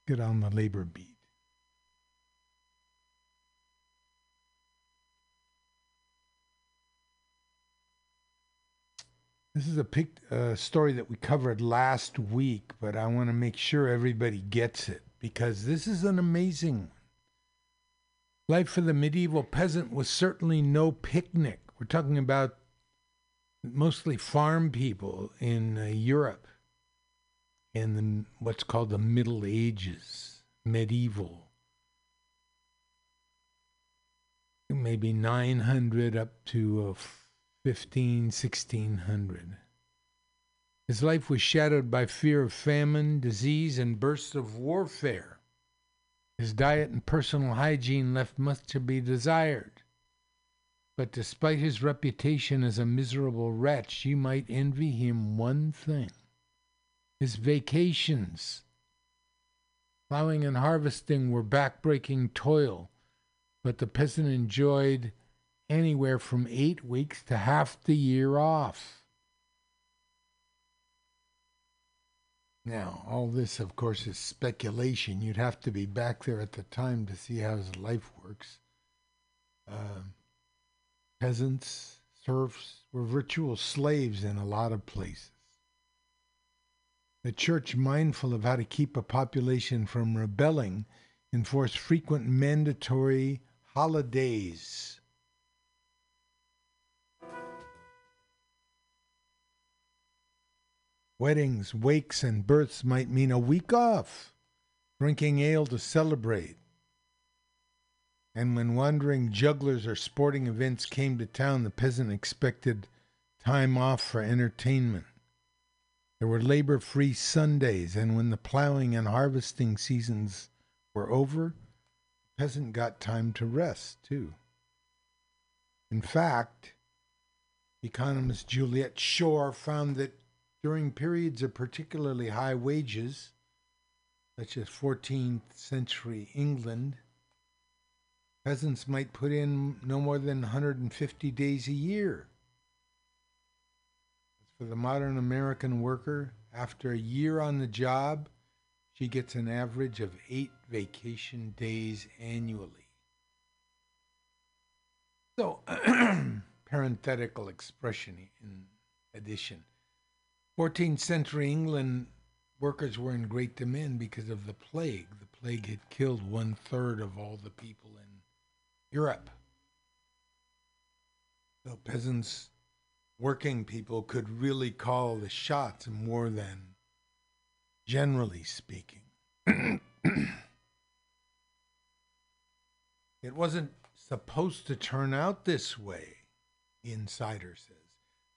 [SPEAKER 5] Get on the labor beat. This is a pic, uh, story that we covered last week, but I want to make sure everybody gets it because this is an amazing one. Life for the medieval peasant was certainly no picnic. We're talking about mostly farm people in uh, Europe in the, what's called the Middle Ages, medieval. Maybe 900 up to uh, 15, 1600. His life was shadowed by fear of famine, disease, and bursts of warfare. His diet and personal hygiene left much to be desired. But despite his reputation as a miserable wretch, you might envy him one thing his vacations. Plowing and harvesting were backbreaking toil, but the peasant enjoyed anywhere from eight weeks to half the year off. Now, all this, of course, is speculation. You'd have to be back there at the time to see how his life works. Uh, peasants, serfs were virtual slaves in a lot of places. The church, mindful of how to keep a population from rebelling, enforced frequent mandatory holidays. Weddings, wakes, and births might mean a week off, drinking ale to celebrate. And when wandering jugglers or sporting events came to town, the peasant expected time off for entertainment. There were labor free Sundays, and when the plowing and harvesting seasons were over, the peasant got time to rest, too. In fact, economist Juliet Schor found that during periods of particularly high wages, such as 14th century England, peasants might put in no more than 150 days a year. As for the modern American worker, after a year on the job, she gets an average of eight vacation days annually. So, [clears throat] parenthetical expression in addition. 14th century England workers were in great demand because of the plague. The plague had killed one third of all the people in Europe. So peasants, working people could really call the shots more than generally speaking. [clears throat] it wasn't supposed to turn out this way, the insider says.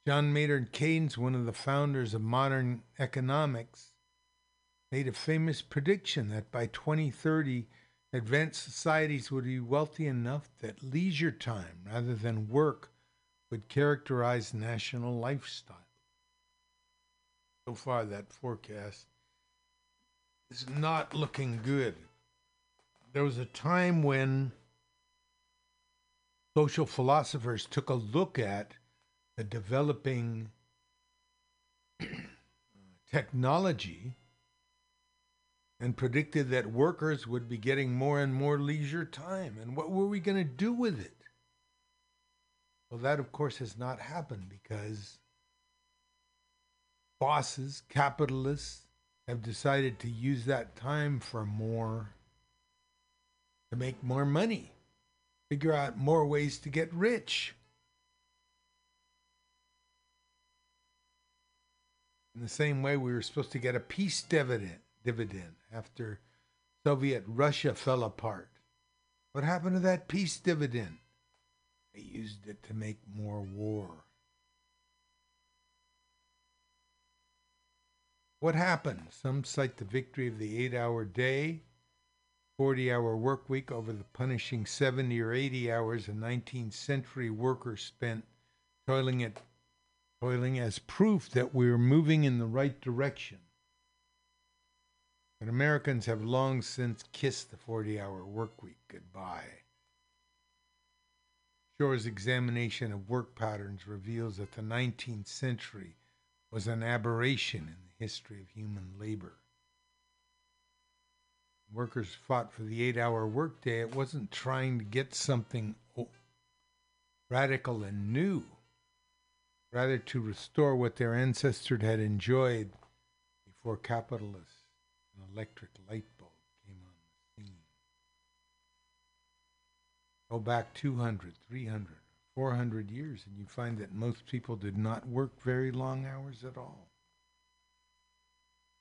[SPEAKER 5] John Maynard Keynes, one of the founders of modern economics, made a famous prediction that by 2030, advanced societies would be wealthy enough that leisure time rather than work would characterize national lifestyle. So far, that forecast is not looking good. There was a time when social philosophers took a look at the developing technology and predicted that workers would be getting more and more leisure time. And what were we going to do with it? Well, that, of course, has not happened because bosses, capitalists, have decided to use that time for more, to make more money, figure out more ways to get rich. In the same way, we were supposed to get a peace dividend, dividend after Soviet Russia fell apart. What happened to that peace dividend? They used it to make more war. What happened? Some cite the victory of the eight hour day, 40 hour work week over the punishing 70 or 80 hours a 19th century worker spent toiling, at, toiling as proof that we're moving in the right direction. But Americans have long since kissed the 40 hour work week goodbye. Schor's examination of work patterns reveals that the 19th century was an aberration in the history of human labor. Workers fought for the eight hour workday. It wasn't trying to get something radical and new, rather, to restore what their ancestors had enjoyed before capitalists and electric light bulb came on the scene. Go back 200, 300, 400 years, and you find that most people did not work very long hours at all.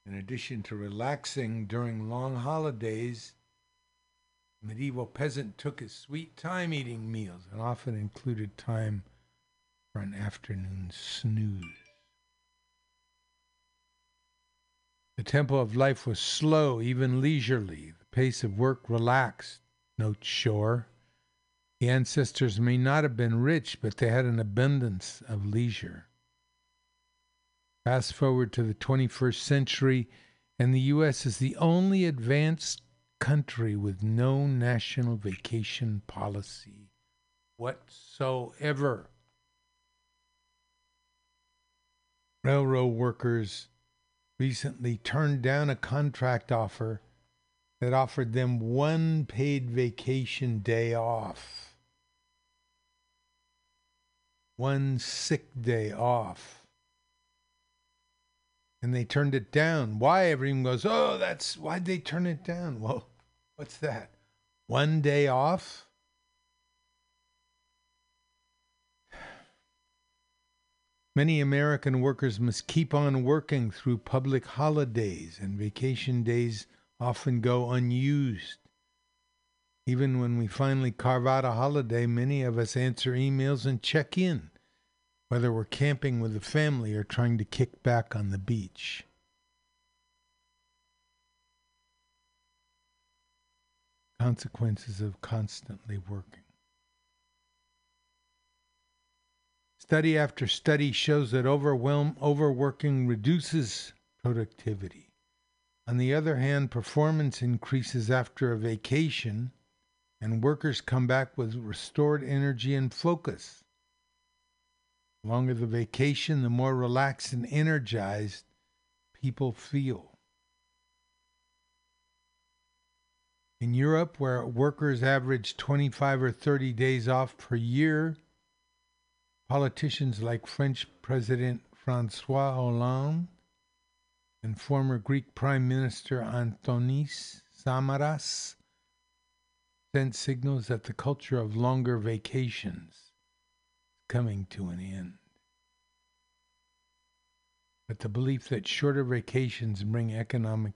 [SPEAKER 5] In addition to relaxing during long holidays, medieval peasant took his sweet time eating meals and often included time for an afternoon snooze. The tempo of life was slow, even leisurely. The pace of work relaxed, notes Schor. The ancestors may not have been rich, but they had an abundance of leisure. Fast forward to the 21st century, and the U.S. is the only advanced country with no national vacation policy whatsoever. Railroad workers recently turned down a contract offer that offered them one paid vacation day off, one sick day off. And they turned it down. Why? Everyone goes, oh, that's why'd they turn it down? Well, [laughs] what's that? One day off? Many American workers must keep on working through public holidays, and vacation days often go unused. Even when we finally carve out a holiday, many of us answer emails and check in, whether we're camping with the family or trying to kick back on the beach. Consequences of constantly working. Study after study shows that overwhelm, overworking reduces productivity. On the other hand, performance increases after a vacation, and workers come back with restored energy and focus. The longer the vacation, the more relaxed and energized people feel. In Europe, where workers average 25 or 30 days off per year, Politicians like French President Francois Hollande and former Greek Prime Minister Antonis Samaras sent signals that the culture of longer vacations is coming to an end. But the belief that shorter vacations bring economic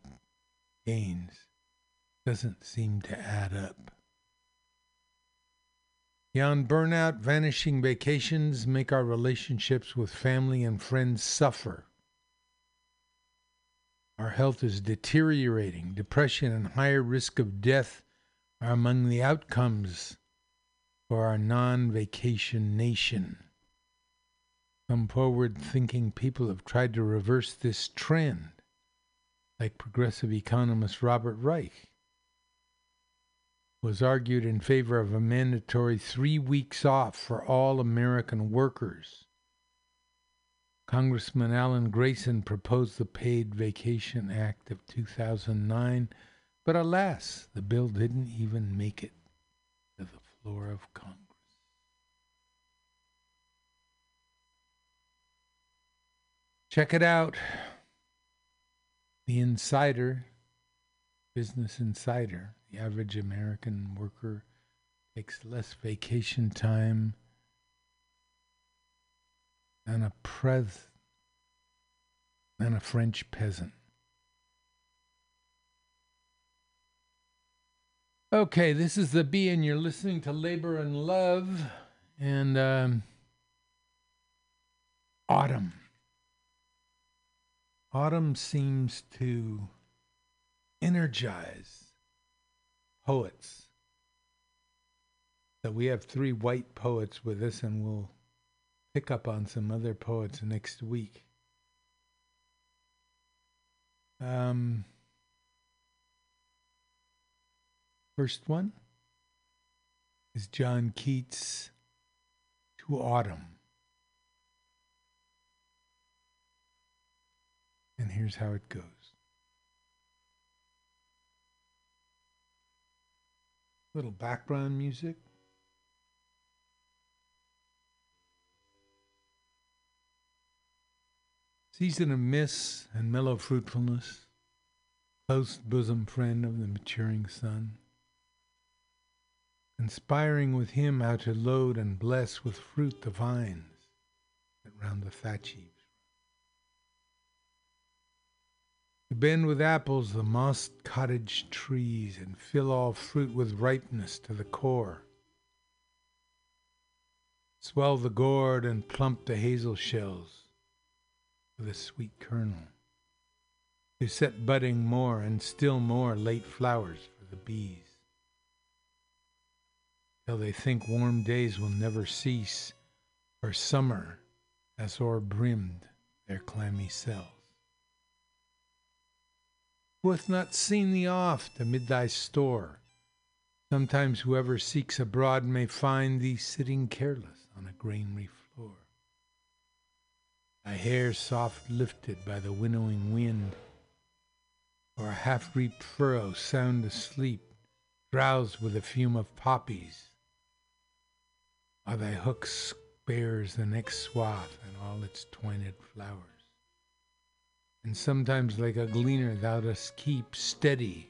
[SPEAKER 5] gains doesn't seem to add up. Beyond burnout, vanishing vacations make our relationships with family and friends suffer. Our health is deteriorating. Depression and higher risk of death are among the outcomes for our non vacation nation. Some forward thinking people have tried to reverse this trend, like progressive economist Robert Reich was argued in favor of a mandatory three weeks off for all American workers. Congressman Alan Grayson proposed the Paid Vacation Act of 2009, but alas, the bill didn't even make it to the floor of Congress. Check it out. The Insider, Business Insider. The average American worker takes less vacation time than a pres than a French peasant. Okay, this is the B, and you're listening to Labor and Love and um, Autumn. Autumn seems to energize poets. So we have three white poets with us, and we'll pick up on some other poets next week. Um, first one is John Keats to Autumn. And here's how it goes. Little background music. Season of mists and mellow fruitfulness, close bosom friend of the maturing sun, conspiring with him how to load and bless with fruit the vines that round the thatch heaps. To bend with apples the mossed cottage trees and fill all fruit with ripeness to the core. Swell the gourd and plump the hazel shells with a sweet kernel. To set budding more and still more late flowers for the bees. Till they think warm days will never cease, or summer has o'erbrimmed their clammy cells. Who hath not seen thee oft amid thy store? Sometimes whoever seeks abroad may find thee sitting careless on a granary floor. Thy hair soft lifted by the winnowing wind, or a half reaped furrow sound asleep, drowsed with the fume of poppies, while thy hook bears the next swath and all its twined flowers and sometimes like a gleaner thou dost keep steady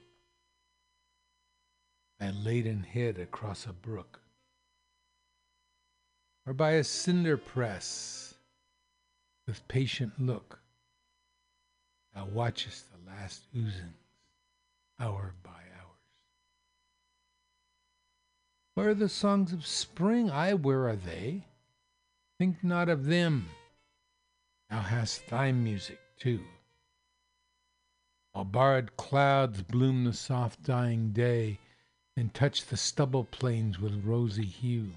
[SPEAKER 5] thy laden head across a brook, or by a cinder press with patient look thou watchest the last oozings hour by hours. Where are the songs of spring? Ay, where are they? Think not of them. Thou hast thy music too. While barred clouds bloom the soft dying day and touch the stubble plains with rosy hue.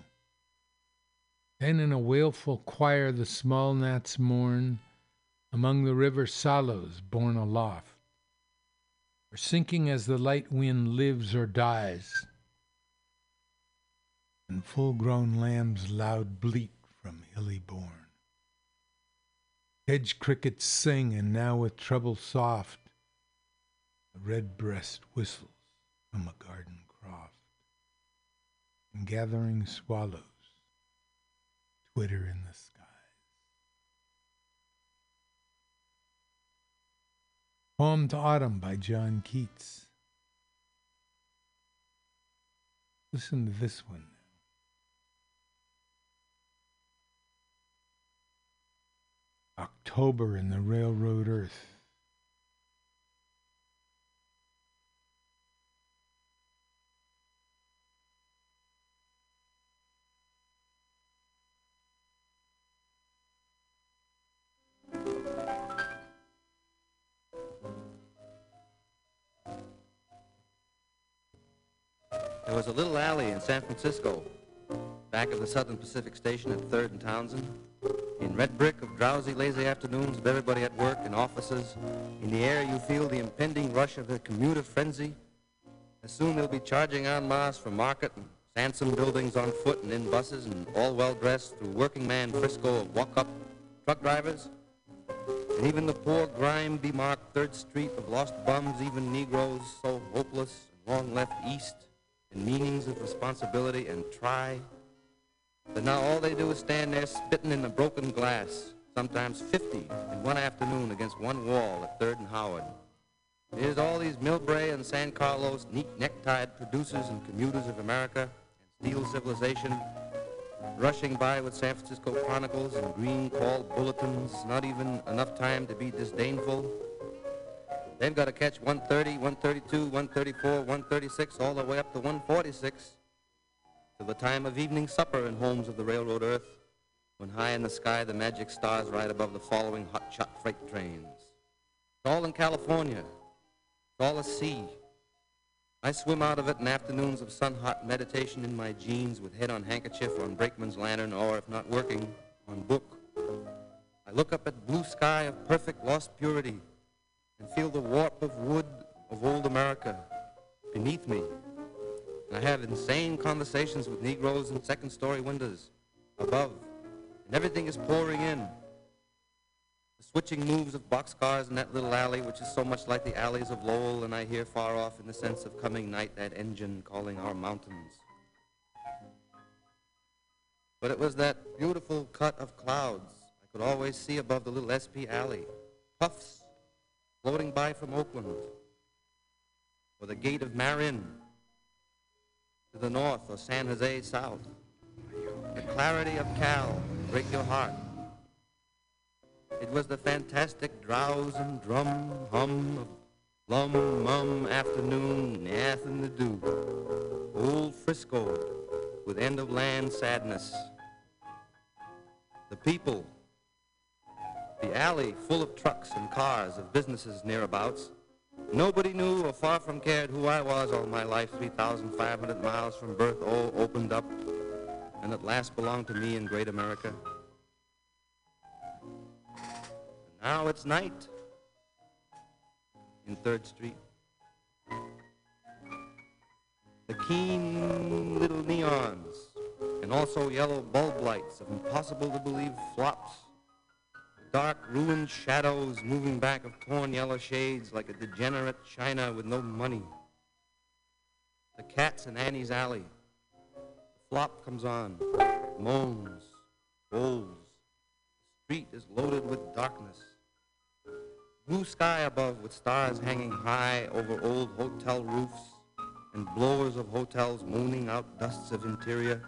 [SPEAKER 5] Then in a wailful choir the small gnats mourn among the river sallows borne aloft, or sinking as the light wind lives or dies, and full grown lambs loud bleat from hilly bourne. Hedge crickets sing, and now with treble soft a red breast whistles from a garden croft, and gathering swallows twitter in the skies. Poem to Autumn by John Keats. Listen to this one. October in the railroad earth.
[SPEAKER 15] There was a little alley in San Francisco, back of the Southern Pacific Station at 3rd and Townsend. In red brick of drowsy, lazy afternoons with everybody at work in offices. In the air you feel the impending rush of the commuter frenzy. As soon they'll be charging en masse for market and Sansome buildings on foot and in buses and all well dressed through working man Frisco of walk-up truck drivers. And even the poor grime bemarked Third Street of lost bums, even Negroes so hopeless and long left east in meanings of responsibility and try. But now all they do is stand there spitting in the broken glass, sometimes 50 in one afternoon against one wall at 3rd and Howard. Here's all these Millbrae and San Carlos neat necktied producers and commuters of America and steel civilization rushing by with San Francisco Chronicles and green call bulletins, not even enough time to be disdainful. They've got to catch 130, 132, 134, 136, all the way up to 146 till the time of evening supper in homes of the railroad earth, when high in the sky the magic stars ride above the following hotshot freight trains. It's all in California. It's all a sea. I swim out of it in afternoons of sun-hot meditation in my jeans with head on handkerchief on brakeman's lantern or, if not working, on book. I look up at blue sky of perfect lost purity and feel the warp of wood of old America beneath me. And I have insane conversations with Negroes in second-story windows above, and everything is pouring in. The switching moves of boxcars in that little alley, which is so much like the alleys of Lowell, and I hear far off in the sense of coming night that engine calling our mountains. But it was that beautiful cut of clouds I could always see above the little SP alley. Puffs floating by from Oakland, or the gate of Marin to the north or San Jose south. The clarity of Cal break your heart. It was the fantastic drowse and drum hum of lum mum afternoon, nothing to do. Old Frisco with end of land sadness. The people the alley full of trucks and cars of businesses nearabouts. Nobody knew or far from cared who I was all my life, 3,500 miles from birth, all opened up, and at last belonged to me in great America. And now it's night in 3rd Street. The keen little neons and also yellow bulb lights of impossible to believe flops dark, ruined shadows moving back of torn yellow shades like a degenerate China with no money. The cats in Annie's alley. The flop comes on, moans, rolls. The street is loaded with darkness. Blue sky above with stars hanging high over old hotel roofs and blowers of hotels moaning out dusts of interior.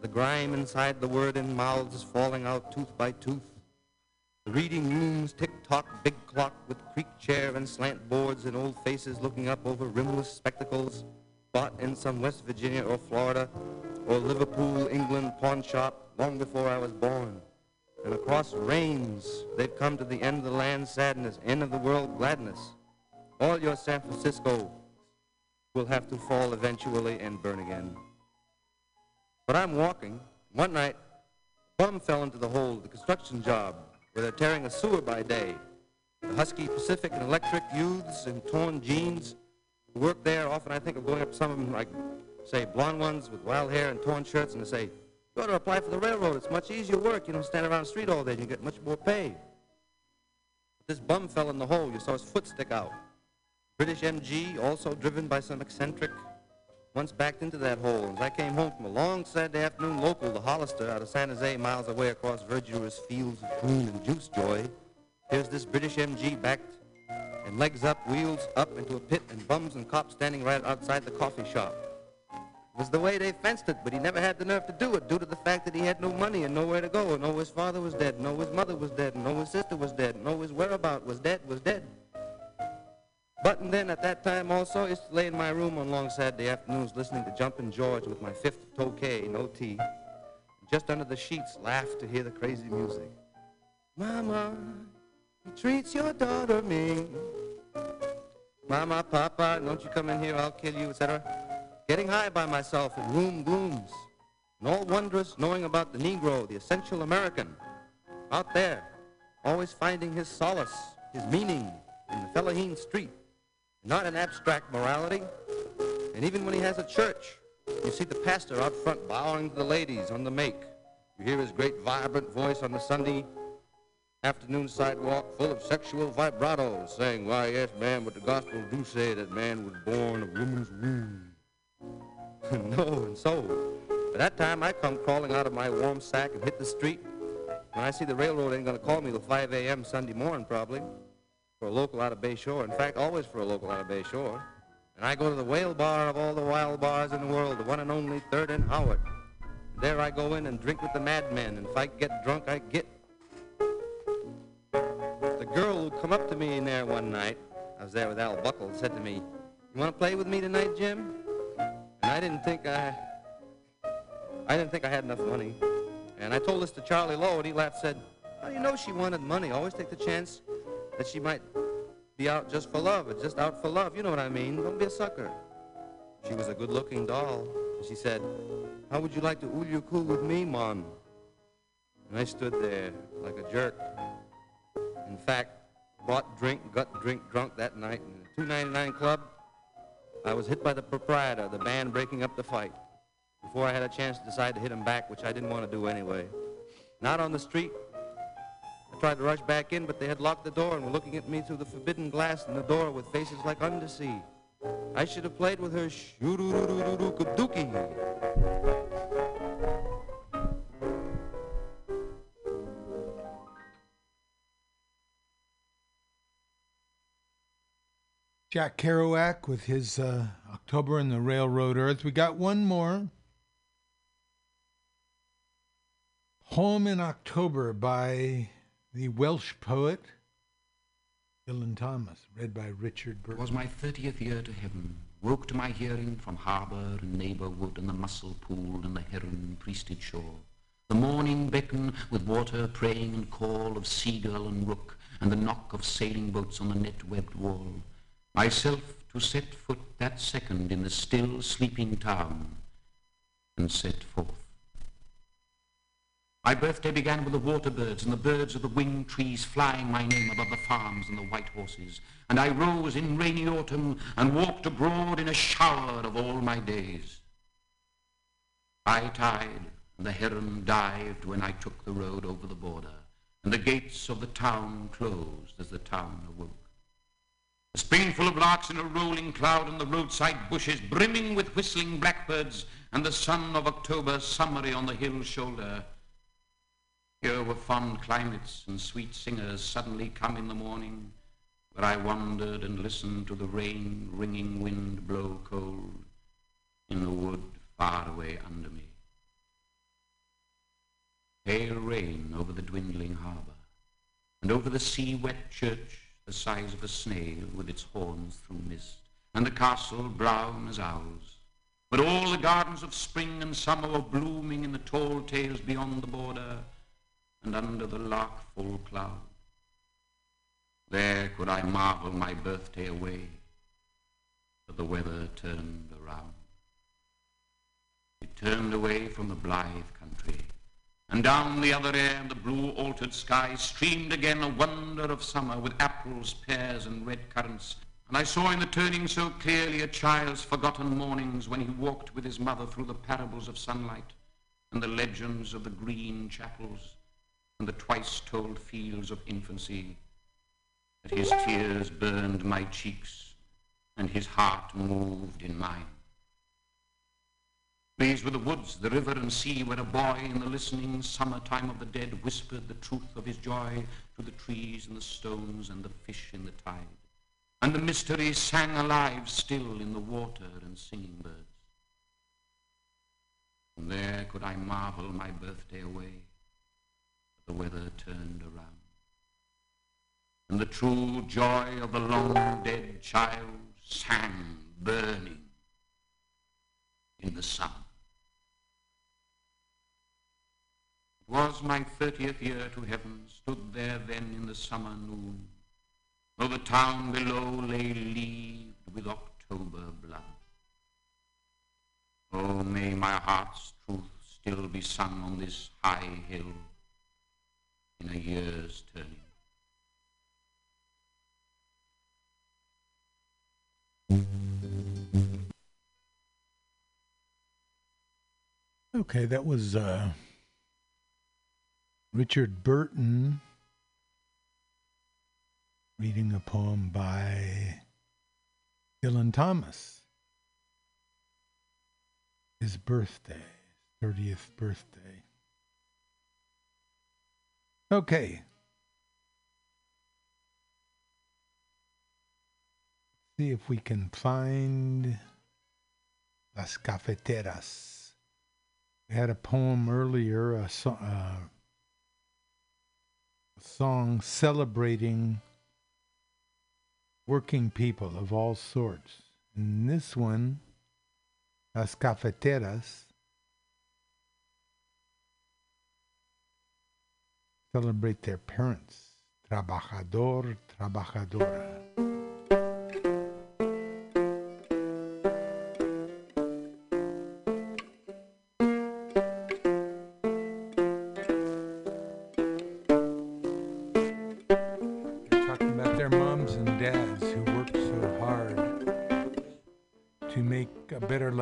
[SPEAKER 15] The grime inside the word in mouths is falling out tooth by tooth. Reading rooms tick-tock, big clock with creak chair and slant boards and old faces looking up over rimless spectacles bought in some West Virginia or Florida or Liverpool, England pawn shop long before I was born. And across rains, they've come to the end of the land sadness, end of the world gladness. All your San Francisco will have to fall eventually and burn again. But I'm walking. One night, a bum fell into the hole of the construction job where they're tearing a sewer by day. The Husky Pacific and Electric youths in torn jeans work there. Often I think of going up to some of them, like, say, blonde ones with wild hair and torn shirts, and they say, go to apply for the railroad. It's much easier work. You don't stand around the street all day you get much more pay. This bum fell in the hole. You saw his foot stick out. British MG, also driven by some eccentric, once backed into that hole. As I came home from a long Saturday afternoon local to Hollister out of San Jose, miles away across verdurous fields of prune and juice joy, here's this British MG backed and legs up, wheels up into a pit, and bums and cops standing right outside the coffee shop. It was the way they fenced it, but he never had the nerve to do it due to the fact that he had no money and nowhere to go, and know his father was dead, and his mother was dead, and his sister was dead, and his whereabout was dead, was dead. But and then at that time also, used to lay in my room on long Saturday afternoons listening to Jumpin' George with my fifth Tokay, no tea. Just under the sheets, laugh to hear the crazy music. Mama, he treats your daughter mean. Mama, Papa, don't you come in here, I'll kill you, etc. Getting high by myself in room glooms. And all wondrous knowing about the Negro, the essential American. Out there, always finding his solace, his meaning in the Fellaheen street not an abstract morality. And even when he has a church, you see the pastor out front bowing to the ladies on the make. You hear his great vibrant voice on the Sunday afternoon sidewalk full of sexual vibratos saying, why, yes, man, but the gospel do say that man was born of woman's womb. [laughs] no, and so, by that time I come crawling out of my warm sack and hit the street, When I see the railroad ain't gonna call me till 5 a.m. Sunday morning, probably, for a local out of Bay Shore. In fact, always for a local out of Bay Shore. And I go to the whale bar of all the wild bars in the world, the one and only Third and Howard. There I go in and drink with the madmen, and if I get drunk, I get. The girl who come up to me in there one night, I was there with Al Buckle, said to me, "You want to play with me tonight, Jim?" And I didn't think I, I didn't think I had enough money. And I told this to Charlie Lowe, and he laughed, said, "How do you know she wanted money? Always take the chance that she might be out just for love, or just out for love. You know what I mean? Don't be a sucker." She was a good-looking doll. And she said, "How would you like to ulyuku with me, Mon?" And I stood there like a jerk. In fact, bought drink, got drink drunk that night in the 299 Club. I was hit by the proprietor, the band breaking up the fight. Before I had a chance to decide to hit him back, which I didn't want to do anyway. Not on the street. Tried to rush back in, but they had locked the door and were looking at me through the forbidden glass in the door with faces like undersea. I should have played with her shoo-doo-doo-doo-doo-doo-dookie.
[SPEAKER 5] Jack Kerouac with his uh, October in the Railroad Earth. We got one more. Home in October by the Welsh poet Dylan Thomas, read by Richard Burton.
[SPEAKER 16] was my thirtieth year to heaven. Woke to my hearing from harbour and neighbourwood and the mussel pool and the heron priested shore. The morning beckon with water praying and call of seagull and rook and the knock of sailing boats on the net-webbed wall. Myself to set foot that second in the still sleeping town and set forth. My birthday began with the water birds and the birds of the winged trees flying my name above the farms and the white horses. And I rose in rainy autumn and walked abroad in a shower of all my days. High tide and the heron dived when I took the road over the border, and the gates of the town closed as the town awoke. A springful of larks in a rolling cloud and the roadside bushes brimming with whistling blackbirds and the sun of October summery on the hill shoulder. Here were fond climates and sweet singers suddenly come in the morning, where I wandered and listened to the rain ringing wind blow cold in the wood far away under me. Pale rain over the dwindling harbour, and over the sea-wet church the size of a snail with its horns through mist, and the castle brown as owls. But all the gardens of spring and summer were blooming in the tall tales beyond the border, and under the lark-full cloud. There could I marvel my birthday away, but the weather turned around. It turned away from the blithe country, and down the other air the blue altered sky streamed again a wonder of summer with apples, pears, and red currants. And I saw in the turning so clearly a child's forgotten mornings when he walked with his mother through the parables of sunlight and the legends of the green chapels and the twice-told fields of infancy, that his tears burned my cheeks and his heart moved in mine. These were the woods, the river and sea, where a boy in the listening summertime of the dead whispered the truth of his joy to the trees and the stones and the fish in the tide. And the mystery sang alive still in the water and singing birds. And there could I marvel my birthday away, the weather turned around. And the true joy of the long dead child sang burning in the sun. It was my thirtieth year to heaven, stood there then in the summer noon, though the town below lay leaved with October blood. Oh, may my heart's truth still be sung on this high hill in a year's turning.
[SPEAKER 5] Okay, that was uh, Richard Burton reading a poem by Dylan Thomas. His birthday, 30th birthday. Okay. See if we can find Las Cafeteras. We had a poem earlier, a, so, uh, a song celebrating working people of all sorts. And this one, Las Cafeteras, celebrate their parents. Trabajador, trabajadora. They're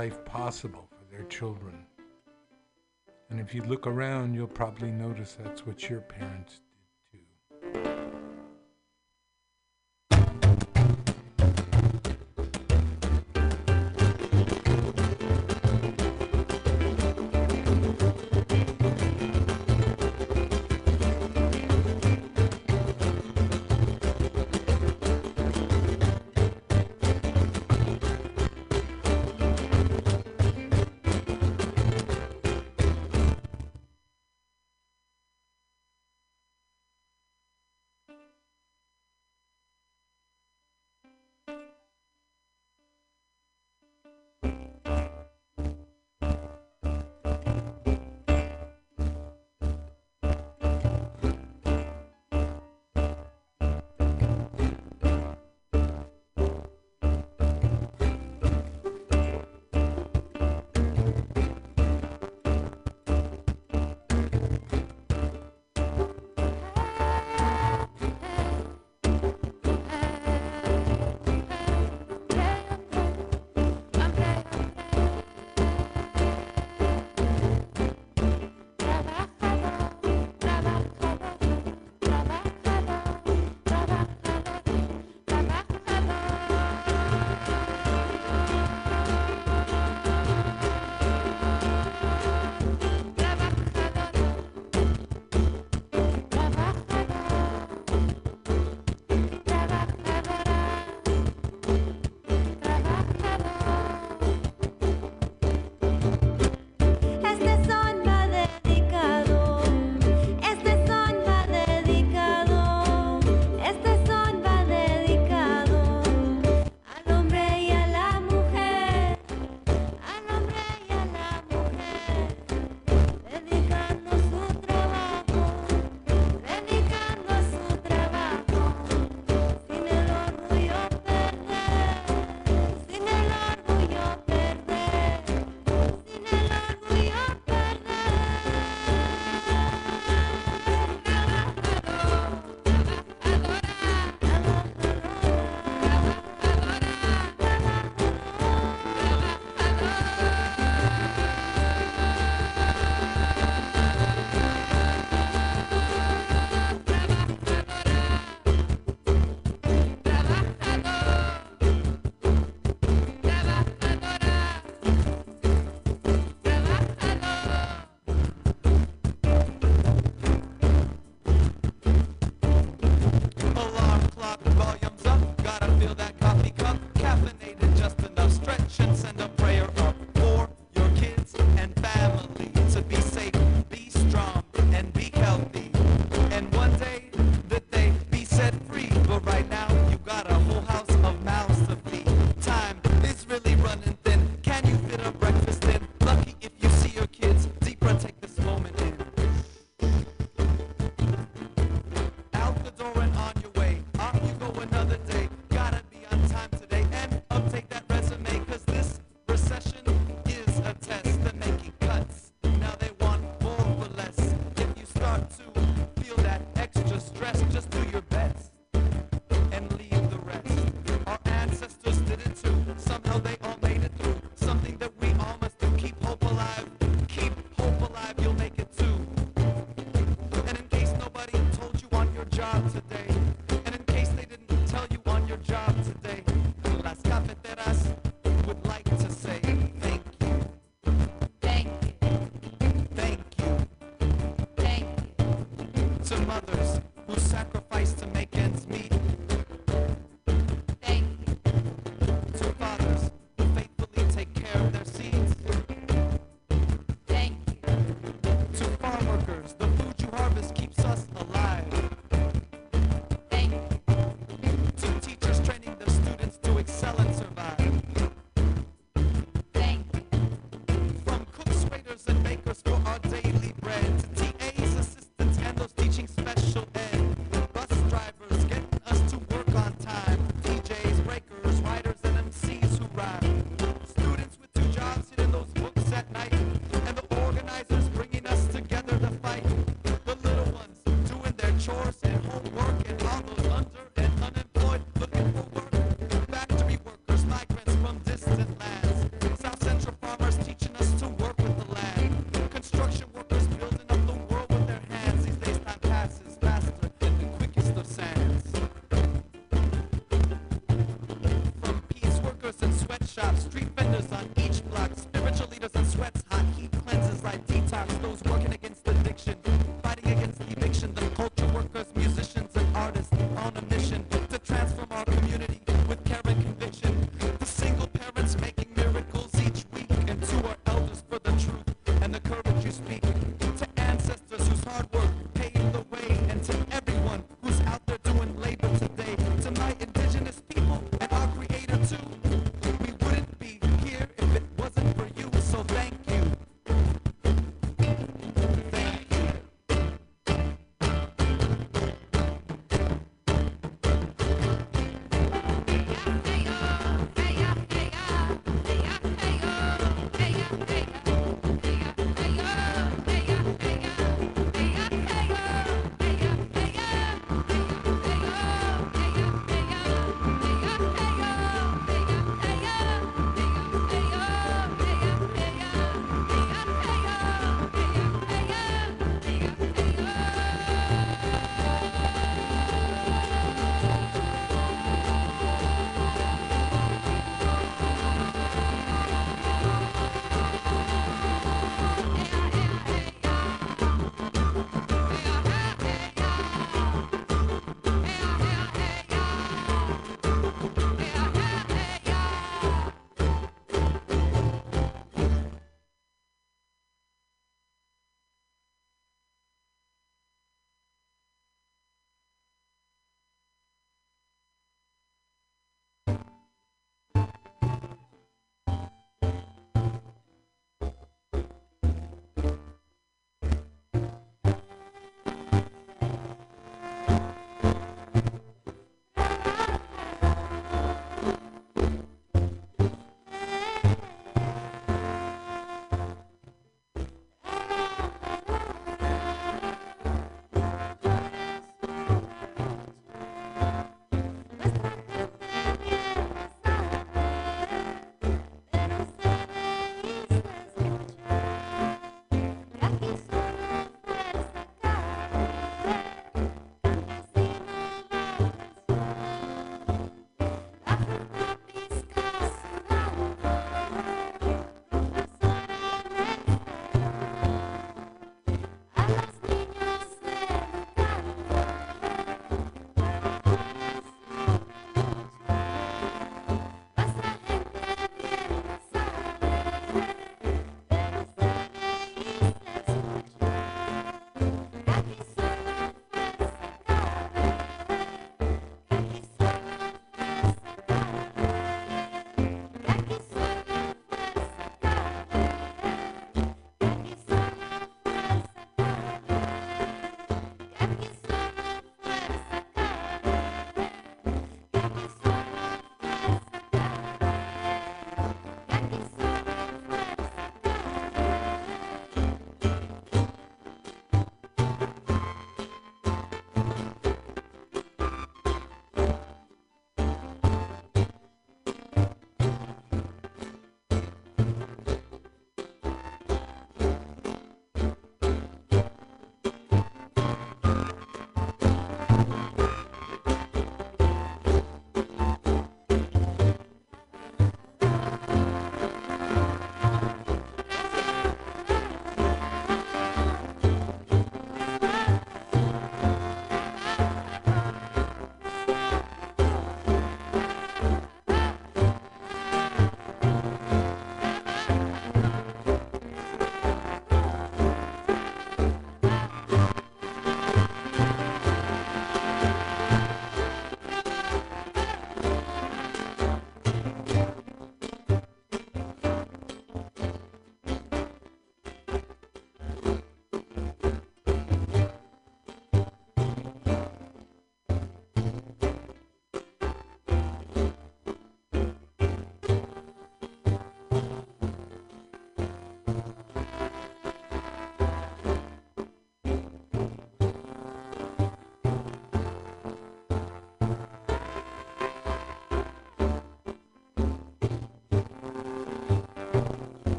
[SPEAKER 5] you look around, you'll probably notice that's what your parents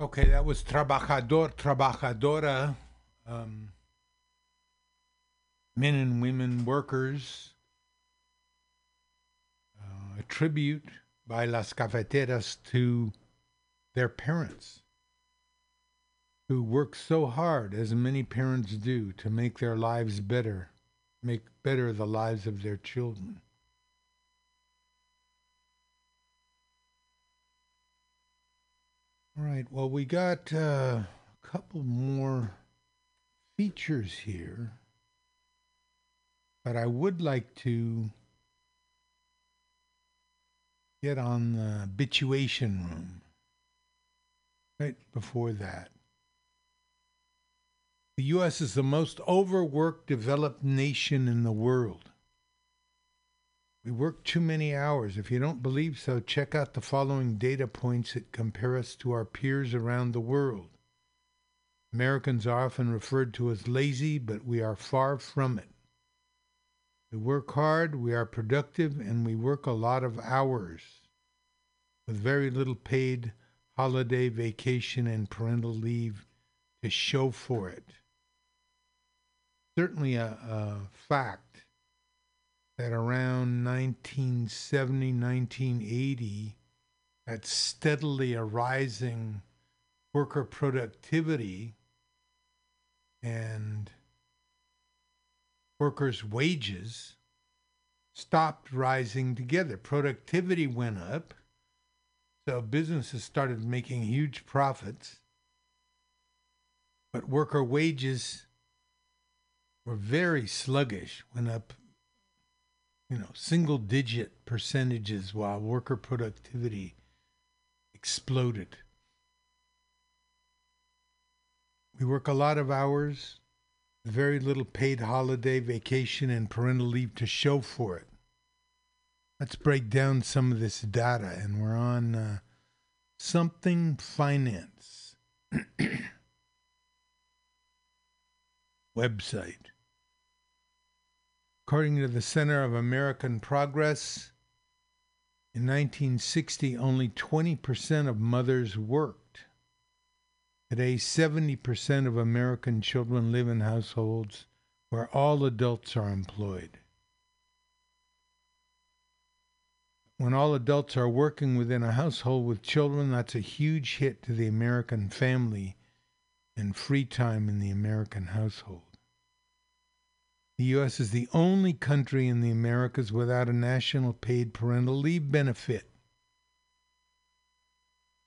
[SPEAKER 5] Okay, that was trabajador, trabajadora, um, men and women workers. Uh, a tribute by Las Cafeteras to their parents, who work so hard, as many parents do, to make their lives better, make better the lives of their children. All right. Well, we got uh, a couple more features here, but I would like to get on the habituation room right before that. The U.S. is the most overworked developed nation in the world. We work too many hours. If you don't believe so, check out the following data points that compare us to our peers around the world. Americans are often referred to as lazy, but we are far from it. We work hard, we are productive, and we work a lot of hours with very little paid holiday, vacation, and parental leave to show for it. Certainly a, a fact that around 1970, 1980, that steadily arising worker productivity and workers' wages stopped rising together. Productivity went up, so businesses started making huge profits, but worker wages were very sluggish, went up you know, single digit percentages while worker productivity exploded. We work a lot of hours, very little paid holiday, vacation, and parental leave to show for it. Let's break down some of this data, and we're on uh, something finance [coughs] website. According to the Center of American Progress, in 1960, only 20% of mothers worked. Today, 70% of American children live in households where all adults are employed. When all adults are working within a household with children, that's a huge hit to the American family and free time in the American household. The U.S. is the only country in the Americas without a national paid parental leave benefit.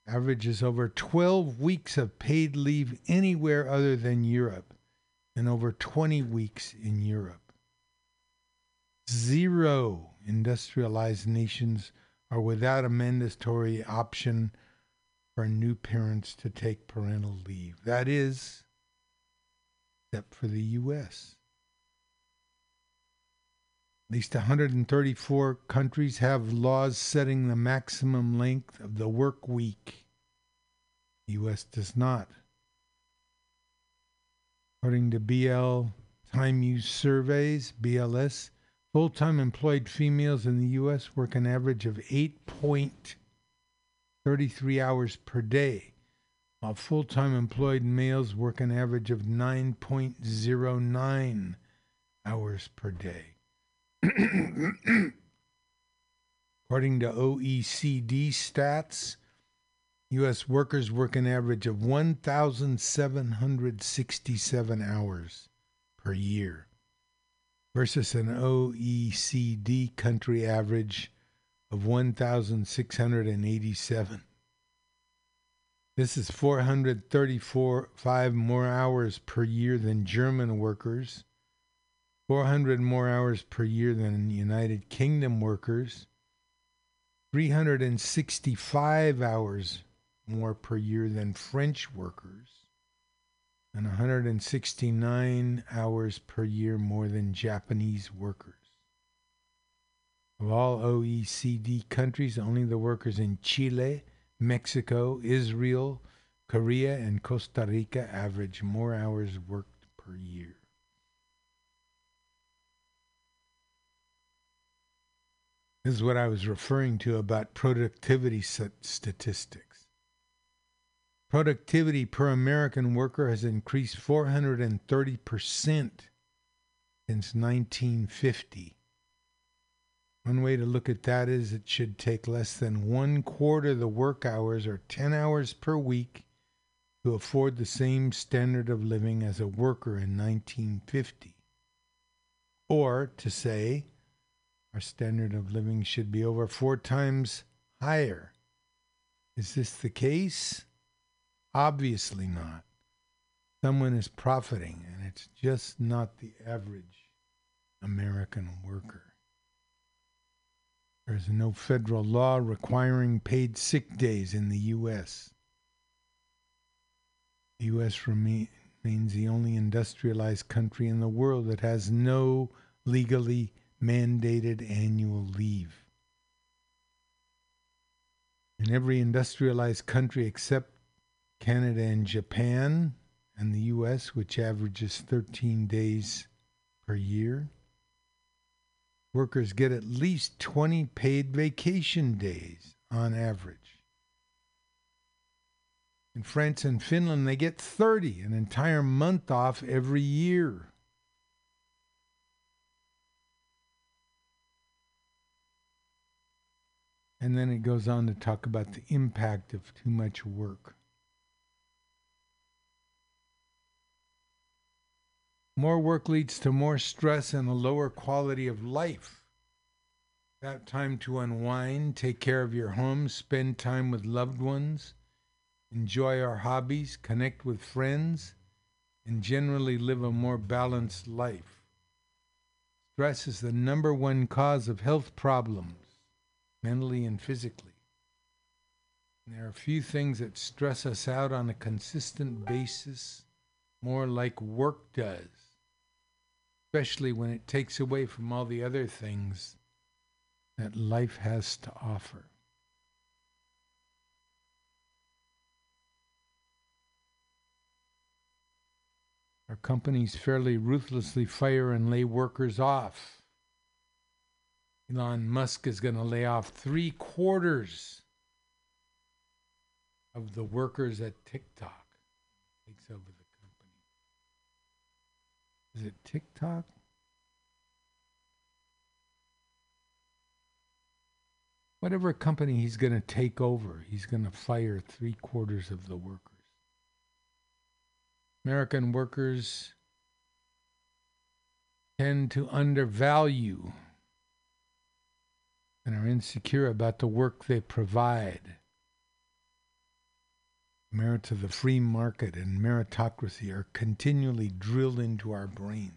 [SPEAKER 5] Averages over 12 weeks of paid leave anywhere other than Europe, and over 20 weeks in Europe. Zero industrialized nations are without a mandatory option for new parents to take parental leave. That is, except for the U.S. At least 134 countries have laws setting the maximum length of the work week. The U.S. does not. According to BL Time Use Surveys, BLS, full time employed females in the U.S. work an average of 8.33 hours per day, while full time employed males work an average of 9.09 hours per day. According to OECD stats, U.S. workers work an average of 1,767 hours per year versus an OECD country average of 1,687. This is 434 five more hours per year than German workers 400 more hours per year than United Kingdom workers, 365 hours more per year than French workers, and 169 hours per year more than Japanese workers. Of all OECD countries, only the workers in Chile, Mexico, Israel, Korea, and Costa Rica average more hours worked per year. This is what I was referring to about productivity statistics. Productivity per American worker has increased 430% since 1950. One way to look at that is it should take less than one quarter the work hours or 10 hours per week to afford the same standard of living as a worker in 1950. Or to say, our standard of living should be over four times higher. Is this the case? Obviously not. Someone is profiting, and it's just not the average American worker. There is no federal law requiring paid sick days in the U.S. The U.S. remain, remains the only industrialized country in the world that has no legally mandated annual leave. In every industrialized country except Canada and Japan and the US, which averages 13 days per year, workers get at least 20 paid vacation days on average. In France and Finland, they get 30, an entire month off every year. And then it goes on to talk about the impact of too much work. More work leads to more stress and a lower quality of life. Have time to unwind, take care of your home, spend time with loved ones, enjoy our hobbies, connect with friends, and generally live a more balanced life. Stress is the number one cause of health problems, mentally and physically. And there are a few things that stress us out on a consistent basis more like work does, especially when it takes away from all the other things that life has to offer. Our companies fairly ruthlessly fire and lay workers off. Elon Musk is going to lay off three quarters of the workers at TikTok. Takes over the company. Is it TikTok? Whatever company he's going to take over, he's going to fire three quarters of the workers. American workers tend to undervalue and are insecure about the work they provide. Merits of the free market and meritocracy are continually drilled into our brains.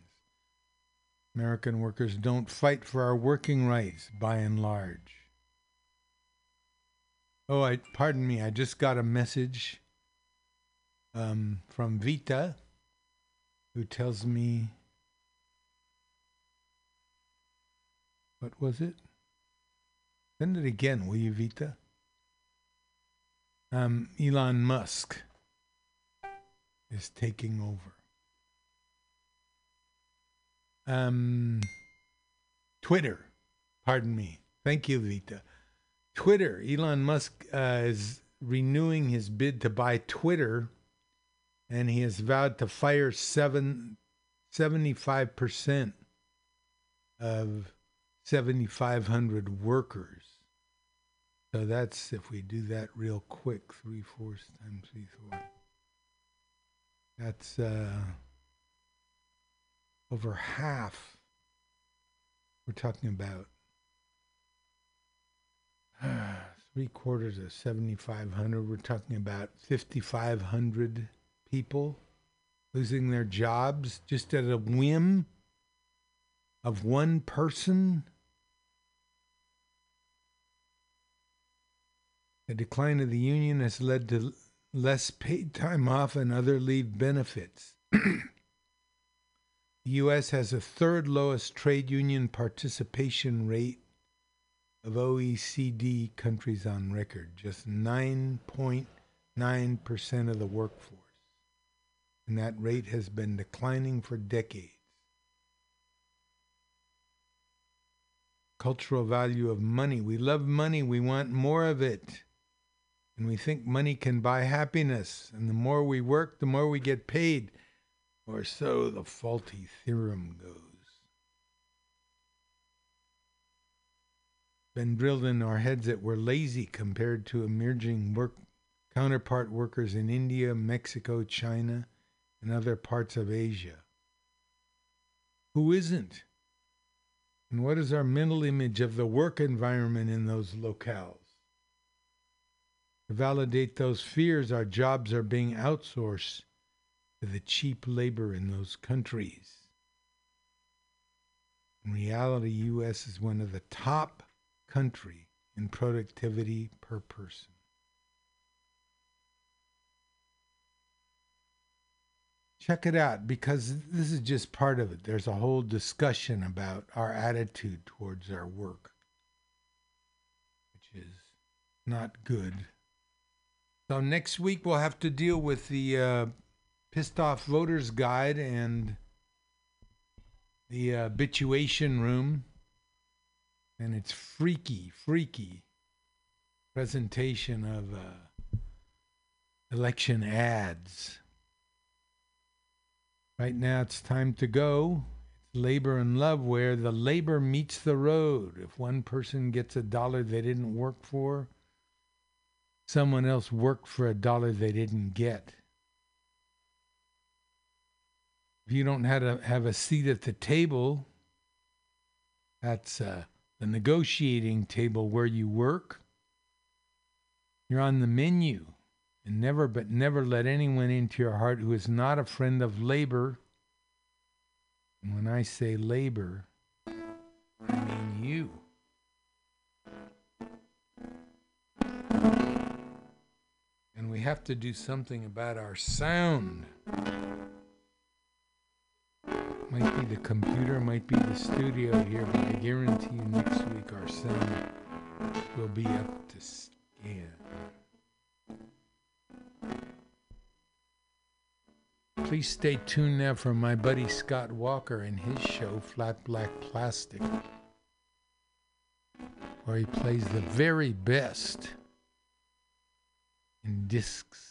[SPEAKER 5] American workers don't fight for our working rights by and large. Oh, I pardon me. I just got a message um, from Vita, who tells me what was it? Send it again, will you, Vita? Um, Elon Musk is taking over. Um, Twitter, pardon me. Thank you, Vita. Twitter, Elon Musk uh, is renewing his bid to buy Twitter, and he has vowed to fire seven, 75% of 7,500 workers. So that's, if we do that real quick, three fourths times three fourths. That's uh, over half. We're talking about [sighs] three quarters of 7,500. We're talking about 5,500 people losing their jobs just at a whim of one person. The decline of the union has led to less paid time off and other leave benefits. [clears throat] the U.S. has the third lowest trade union participation rate of OECD countries on record, just 9.9% of the workforce. And that rate has been declining for decades. Cultural value of money. We love money, we want more of it. And we think money can buy happiness, and the more we work, the more we get paid. Or so the faulty theorem goes. Been drilled in our heads that we're lazy compared to emerging work counterpart workers in India, Mexico, China, and other parts of Asia. Who isn't? And what is our mental image of the work environment in those locales? Validate those fears, our jobs are being outsourced to the cheap labor in those countries. In reality, U.S. is one of the top country in productivity per person. Check it out because this is just part of it. There's a whole discussion about our attitude towards our work, which is not good. So next week we'll have to deal with the uh, pissed off voters guide and the uh, habituation room, and its freaky, freaky presentation of uh, election ads. Right now it's time to go. It's labor and love where the labor meets the road. If one person gets a dollar they didn't work for, someone else worked for a dollar they didn't get. If you don't have a, have a seat at the table, that's uh, the negotiating table where you work. You're on the menu. And never, but never let anyone into your heart who is not a friend of labor. And when I say labor, I mean you. We have to do something about our sound. Might be the computer, might be the studio here, but I guarantee you next week our sound will be up to scan. Please stay tuned now for my buddy Scott Walker and his show, Flat Black Plastic, where he plays the very best in discs.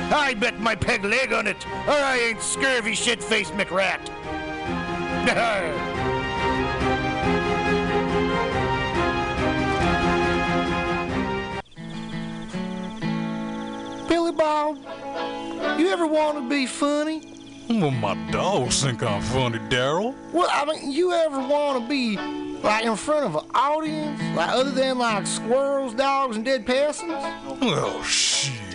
[SPEAKER 17] I bet my peg leg on it, or I ain't scurvy shit faced McRat. [laughs] Billy Bob, you ever want to be funny?
[SPEAKER 18] Well, my dogs think I'm funny, Daryl.
[SPEAKER 17] Well, I mean, you ever want to be like in front of an audience, like other than like squirrels, dogs, and dead persons?
[SPEAKER 18] Well, shit.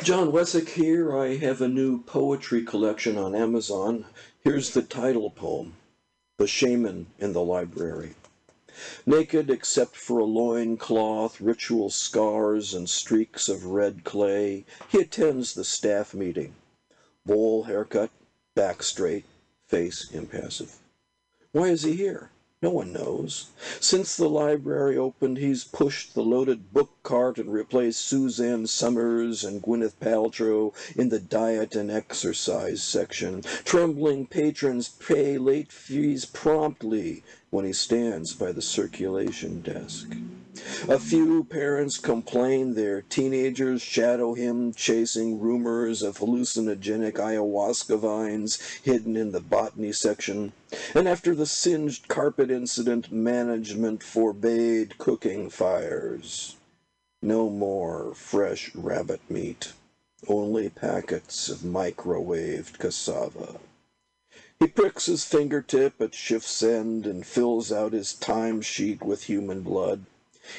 [SPEAKER 19] John Wessick here. I have a new poetry collection on Amazon. Here's the title poem The Shaman in the Library. Naked except for a loin cloth, ritual scars, and streaks of red clay, he attends the staff meeting. Bowl haircut, back straight, face impassive. Why is he here? No one knows. Since the library opened, he's pushed the loaded book cart and replaced Suzanne Somers and Gwyneth Paltrow in the diet and exercise section. Trembling patrons pay late fees promptly when he stands by the circulation desk. A few parents complain their teenagers shadow him chasing rumors of hallucinogenic ayahuasca vines hidden in the botany section. And after the singed carpet incident, management forbade cooking fires. No more fresh rabbit meat, only packets of microwaved cassava. He pricks his fingertip at shift's end and fills out his time sheet with human blood.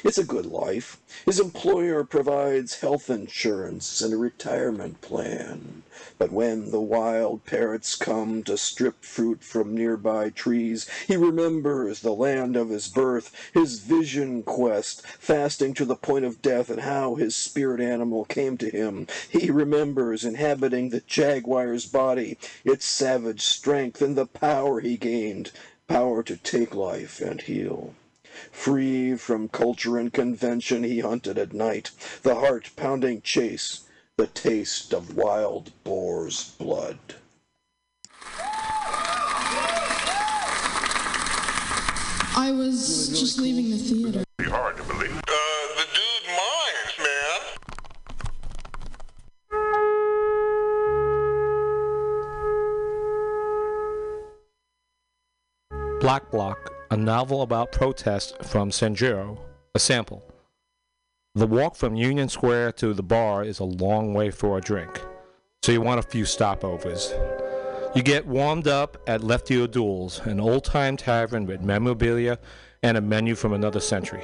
[SPEAKER 19] It's a good life. His employer provides health insurance and a retirement plan. But when the wild parrots come to strip fruit from nearby trees, he remembers the land of his birth, his vision quest, fasting to the point of death, and how his spirit animal came to him. He remembers inhabiting the jaguar's body, its savage strength, and the power he gained, power to take life and heal. Free from culture and convention, he hunted at night, the heart pounding chase, the taste of wild boar's blood.
[SPEAKER 20] I was just leaving the theater.
[SPEAKER 21] Be hard to believe. Uh, the dude minds, man.
[SPEAKER 22] Black Block, a novel about protest from Sanjuro, a sample. The walk from Union Square to the bar is a long way for a drink, so you want a few stopovers. You get warmed up at Lefty O'Doul's, an old time tavern with memorabilia and a menu from another century.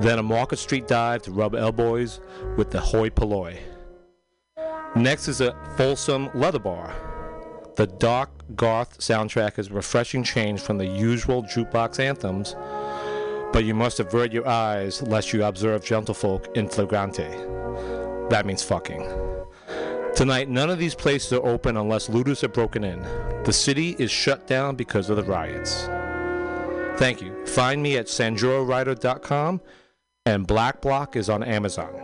[SPEAKER 22] Then a Market Street dive to rub elbows with the hoi polloi. Next is a fulsome leather bar. The dark goth soundtrack is a refreshing change from the usual jukebox anthems, but you must avert your eyes lest you observe gentlefolk in flagrante. That means fucking. Tonight, none of these places are open unless looters have broken in. The city is shut down because of the riots. Thank you. Find me at sanjurowriter.com and Black Block is on Amazon.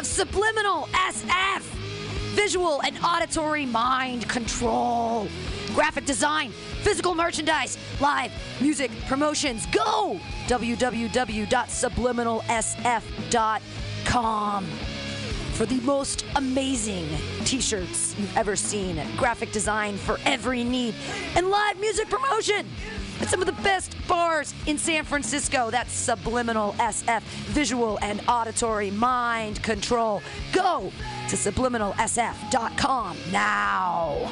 [SPEAKER 23] Of Subliminal SF? Visual and auditory mind control. Graphic design, physical merchandise, live music promotions. Go! www.subliminalsf.com for the most amazing t shirts you've ever seen. Graphic design for every need, and live music promotion at some of the best bars in San Francisco. That's Subliminal SF, visual and auditory mind control. Go to subliminalsf.com now.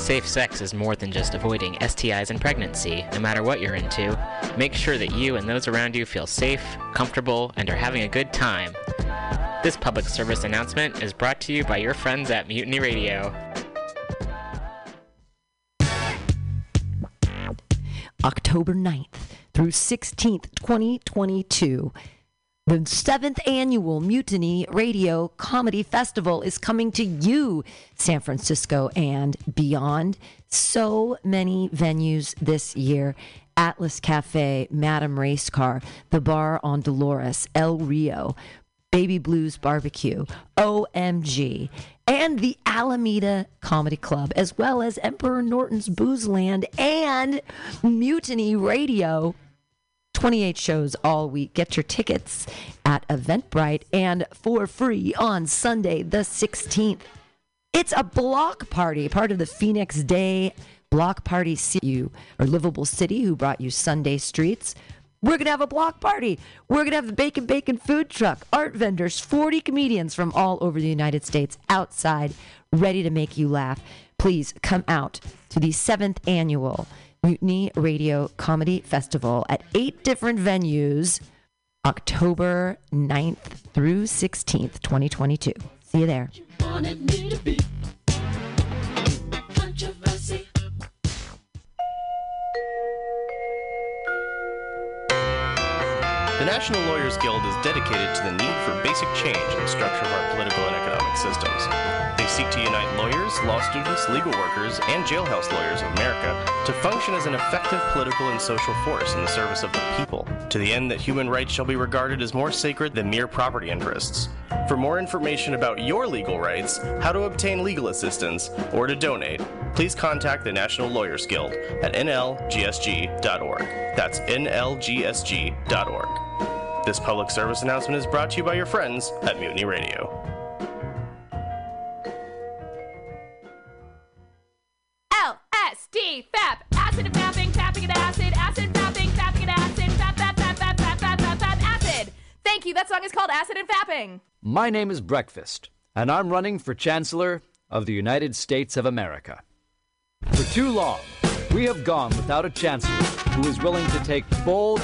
[SPEAKER 24] Safe sex is more than just avoiding STIs and pregnancy, no matter what you're into. Make sure that you and those around you feel safe, comfortable, and are having a good time. This public service announcement is brought to you by your friends at Mutiny Radio.
[SPEAKER 25] October 9th through 16th, 2022. The seventh annual Mutiny Radio Comedy Festival is coming to you, San Francisco and beyond. So many venues this year Atlas Cafe, Madame Racecar, the bar on Dolores, El Rio, Baby Blues Barbecue, OMG, and the Alameda Comedy Club, as well as Emperor Norton's Booze Land and Mutiny Radio. 28 shows all week. Get your tickets at Eventbrite and for free on Sunday, the 16th. It's a block party, part of the Phoenix Day Block Party you or Livable City, who brought you Sunday Streets. We're going to have a block party. We're going to have the Bacon Bacon food truck, art vendors, 40 comedians from all over the United States outside, ready to make you laugh. Please come out to the seventh annual Mutiny Radio Comedy Festival at eight different venues, October 9th through 16th, 2022. See you there.
[SPEAKER 1] Controversy.
[SPEAKER 26] The National Lawyers Guild is dedicated to the need for basic change in the structure of our political and economic systems. They seek to unite lawyers, law students, legal workers, and jailhouse lawyers of America to function as an effective political and social force in the service of the people, to the end that human rights shall be regarded as more sacred than mere property interests. For more information about your legal rights, how to obtain legal assistance, or to donate, please contact the National Lawyers Guild at nlgsg.org. That's nlgsg.org. This public service announcement is brought to you by your friends at Mutiny Radio.
[SPEAKER 27] FAP, acid fapping, fapping acid, acid, fapping, fapping acid, fap, fap, fap, fap, fap, fap, fap, fap, acid. Thank you. That song is called Acid and Fapping.
[SPEAKER 28] My name is Breakfast, and I'm running for Chancellor of the United States of America. For too long, we have gone without a chancellor who is willing to take bold